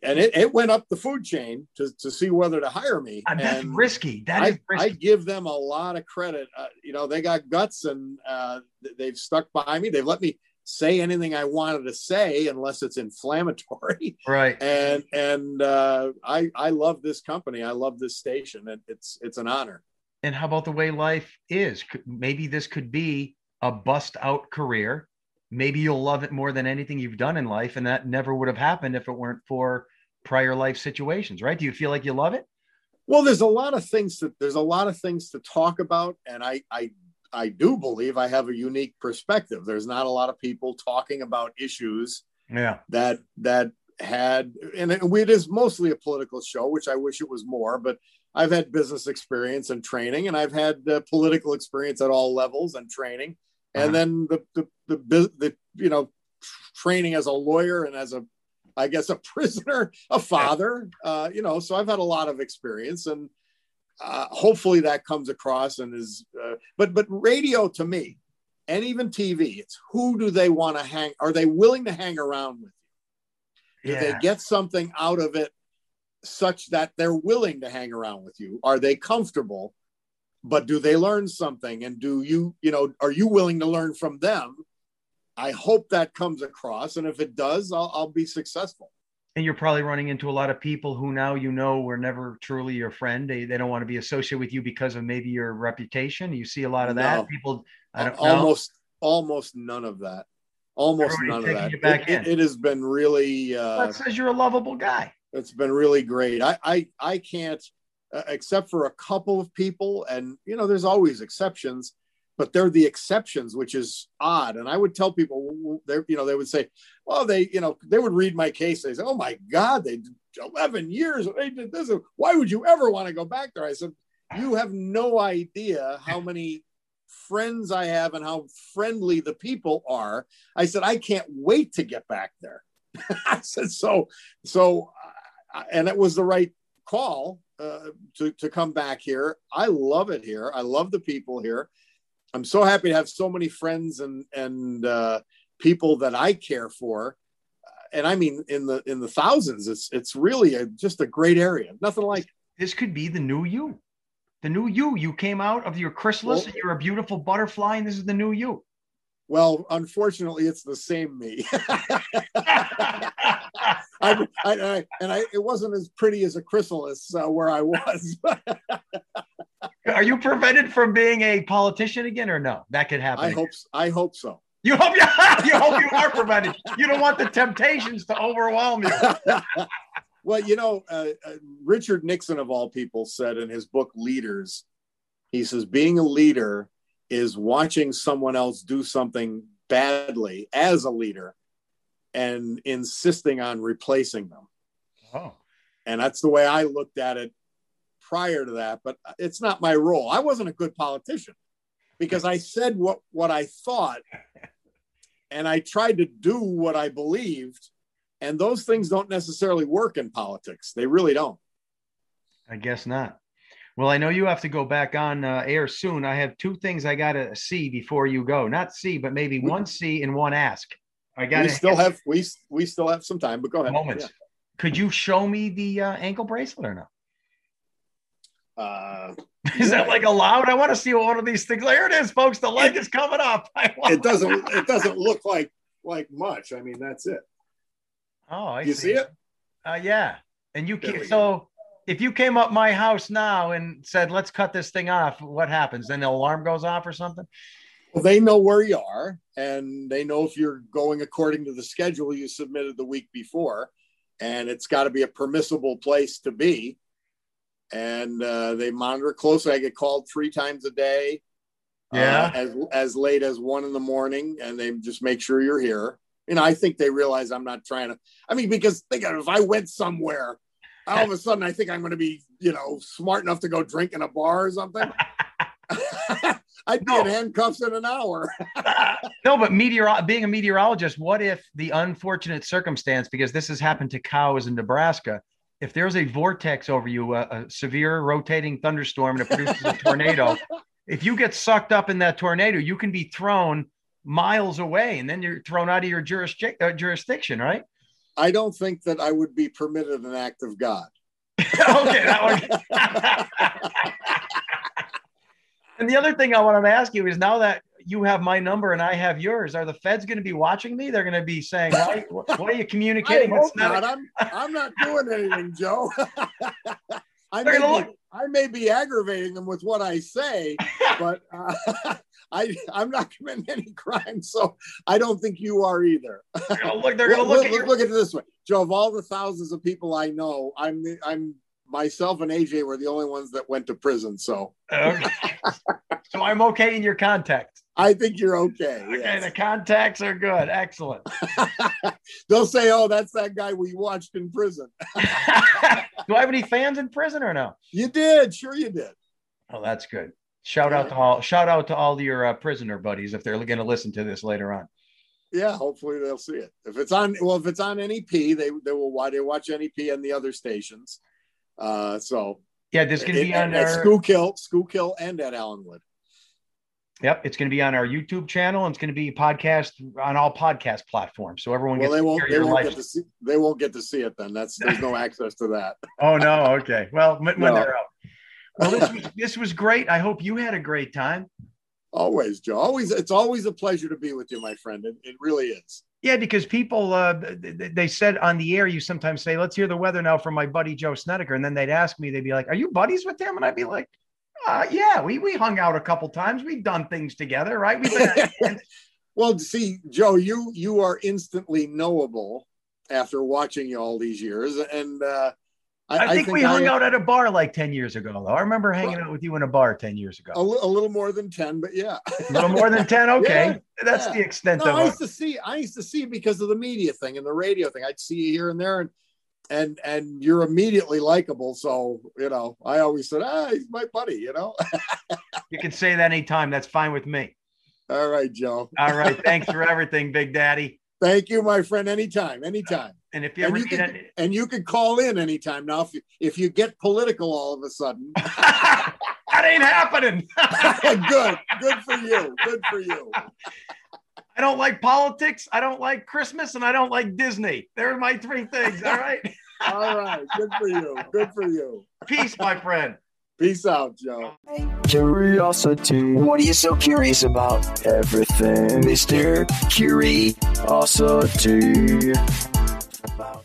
and it, it went up the food chain to, to see whether to hire me.
Uh, that's
and
risky. That is
I,
risky.
I give them a lot of credit. Uh, you know, they got guts and uh, they've stuck by me. They've let me say anything I wanted to say unless it's inflammatory.
right.
And and uh, I I love this company. I love this station. And it's it's an honor.
And how about the way life is? Maybe this could be a bust out career. Maybe you'll love it more than anything you've done in life. And that never would have happened if it weren't for prior life situations, right? Do you feel like you love it?
Well, there's a lot of things that there's a lot of things to talk about, and I I I do believe I have a unique perspective. There's not a lot of people talking about issues
Yeah.
that that had and it, it is mostly a political show which i wish it was more but i've had business experience and training and i've had uh, political experience at all levels and training and
Uh-huh.
then the, the the the you know training as a lawyer and as a i guess a prisoner a father uh you know so i've had a lot of experience and uh, hopefully that comes across and is uh, but but radio to me and even tv it's who do they want to hang are they willing to hang around with you? do they get something out of it such that they're willing to hang around with you are they comfortable but do they learn something and do you you know are you willing to learn from them i hope that comes across and if it does i'll, I'll be successful
And you're probably running into a lot of people who now you know were never truly your friend. They, they don't want to be associated with you because of maybe your reputation. You see a lot of that.
No.
People, I don't know.
almost almost none of that almost none of that it, it- it has been really uh,
That says you're a lovable guy.
It's been really great. I I, I can't, uh, except for a couple of people, and you know, there's always exceptions, but they're the exceptions, which is odd. And I would tell people, they you know, they would say, well, they you know, they would read my case. They say, oh my God, they did 11 years. They did this. Why would you ever want to go back there? I said, you have no idea how many friends I have and how friendly the people are. I said, I can't wait to get back there. I said, so, so, and it was the right call uh, to, to come back here. I love it here. I love the people here. I'm so happy to have so many friends and, and uh, people that I care for. Uh, And I mean, in the, in the thousands, it's, it's really a, just a great area. Nothing like
This could be the new you. The new you. You came out of your chrysalis
Well-
and you're a beautiful butterfly, and this is the new you.
Well, unfortunately, it's the same me. I, I, I, and I, it wasn't as pretty as a chrysalis uh, where I was.
Are you prevented from being a politician again, or no? That could happen.
I hope, I hope so.
You hope you, you hope you are prevented. You don't want the temptations to overwhelm you.
well, you know, uh, uh, Richard Nixon, of all people, said in his book Leaders, he says, being a leader is watching someone else do something badly as a leader and insisting on replacing them.
Oh,
And that's the way I looked at it prior to that. But it's not my role. I wasn't a good politician because I said what, what I thought and I tried to do what I believed. And those things don't necessarily work in politics. They really don't.
I guess not. Well, I know you have to go back on uh, air soon. I have two things I got to see before you go. Not see, but maybe one see and one ask. I got
we still have we we still have some time, but go ahead.
moments. Could you show me the uh, ankle bracelet or no?
Uh,
Is that like allowed? I want to see one of these things. There it is, folks. The leg is coming up.
It doesn't it doesn't look like like much. I mean, that's it.
Oh, I
You see it?
Uh, yeah. And you can so if you came up my house now and said, "Let's cut this thing off," what happens? Then the alarm goes off or something.
Well, they know where you are, and they know if you're going according to the schedule you submitted the week before, and it's got to be a permissible place to be. And uh, they monitor closely. I get called three times a day.
Yeah.
uh, as as late as one in the morning, and they just make sure you're here. You know, I think they realize I'm not trying to. I mean, because think of if I went somewhere, all of a sudden I think I'm going to be, you know, smart enough to go drink in a bar or something. I'd be
No.
in handcuffs in an hour.
no, but meteor being a meteorologist, what if the unfortunate circumstance, because this has happened to cows in Nebraska, if there's a vortex over you, a, a severe rotating thunderstorm, and it produces a tornado, if you get sucked up in that tornado, you can be thrown miles away, and then you're thrown out of your jurisdic- uh, jurisdiction, right?
I don't think that I would be permitted an act of God.
okay, that one. And the other thing I want to ask you is now that you have my number and I have yours, are the feds going to be watching me? They're going to be saying, "Why, what are you
I
communicating?"
hope
not.
I'm I'm not doing anything, Joe. I may, be, I may be aggravating them with what I say, but uh, I I'm not committing any crime, so I don't think you are either.
They're gonna look. They're going to look at your.
look at it this way, Joe. Of all the thousands of people I know, I'm the, I'm myself and AJ were the only ones that went to prison, so
Okay. so I'm okay in your contact.
I think you're okay.
Okay,
yes.
the contacts are good. Excellent.
They'll say, "Oh, that's that guy we watched in prison."
Do I have any fans in prison or no?
You did, sure you did.
Oh, that's good. Shout out to all. Shout out to all your uh, prisoner buddies if they're going to listen to this later on.
Yeah, hopefully they'll see it. If it's on, well, if it's on NEP, they they will watch. They watch NEP and the other stations. Uh, so
Yeah, this is going to be on
at
our.
Schuylkill, Schuylkill, and at Allenwood.
Yep, it's going to be on our YouTube channel. And it's going to be podcast on all podcast platforms, so everyone
Well,
gets
they won't. They won't get to see. They won't get to see it. Then that's there's no access to that.
Oh no, okay. Well, when, when
No.
they're out. Well, this was, this was great. I hope you had a great time.
Always, Joe. Always, it's always a pleasure to be with you, my friend. It, it really is.
Yeah, because people uh, th- th- they said on the air, you sometimes say, "Let's hear the weather now from my buddy Joe Snedeker," and then they'd ask me, they'd be like, "Are you buddies with him?" And I'd be like, uh, "Yeah, we we hung out a couple times. We've done things together, right?
Well, see, Joe, you you are instantly knowable after watching you all these years, and uh, I,
I think, we hung
I-
out at a bar like 10 years ago, though. I remember hanging out with you in a bar 10 years
a,
ago.
a little more than ten, but yeah.
A little more than 10. Okay.
Yeah,
That's
yeah.
the extent
No,
of
I used to see. I used to see because of the media thing and the radio thing. I'd see you here and there, and and and you're immediately likable. So you know, I always said, ah, he's my buddy. You know.
You can say that anytime. That's fine with me.
All right, Joe.
All right. Thanks for everything, Big Daddy.
Thank you, my friend. Anytime, anytime.
And if you
And you
need
can-
any-
And you can call in anytime now if you, if you get political all of a sudden.
that ain't happening.
good, good for you. Good for you.
I don't like politics. I don't like Christmas, and I don't like Disney. They're my three things. All right.
All right, good for you. Good for you.
Peace, my friend.
Peace out, Joe.
Curiosity. What are you so curious about? Everything, Mr. Curiosity about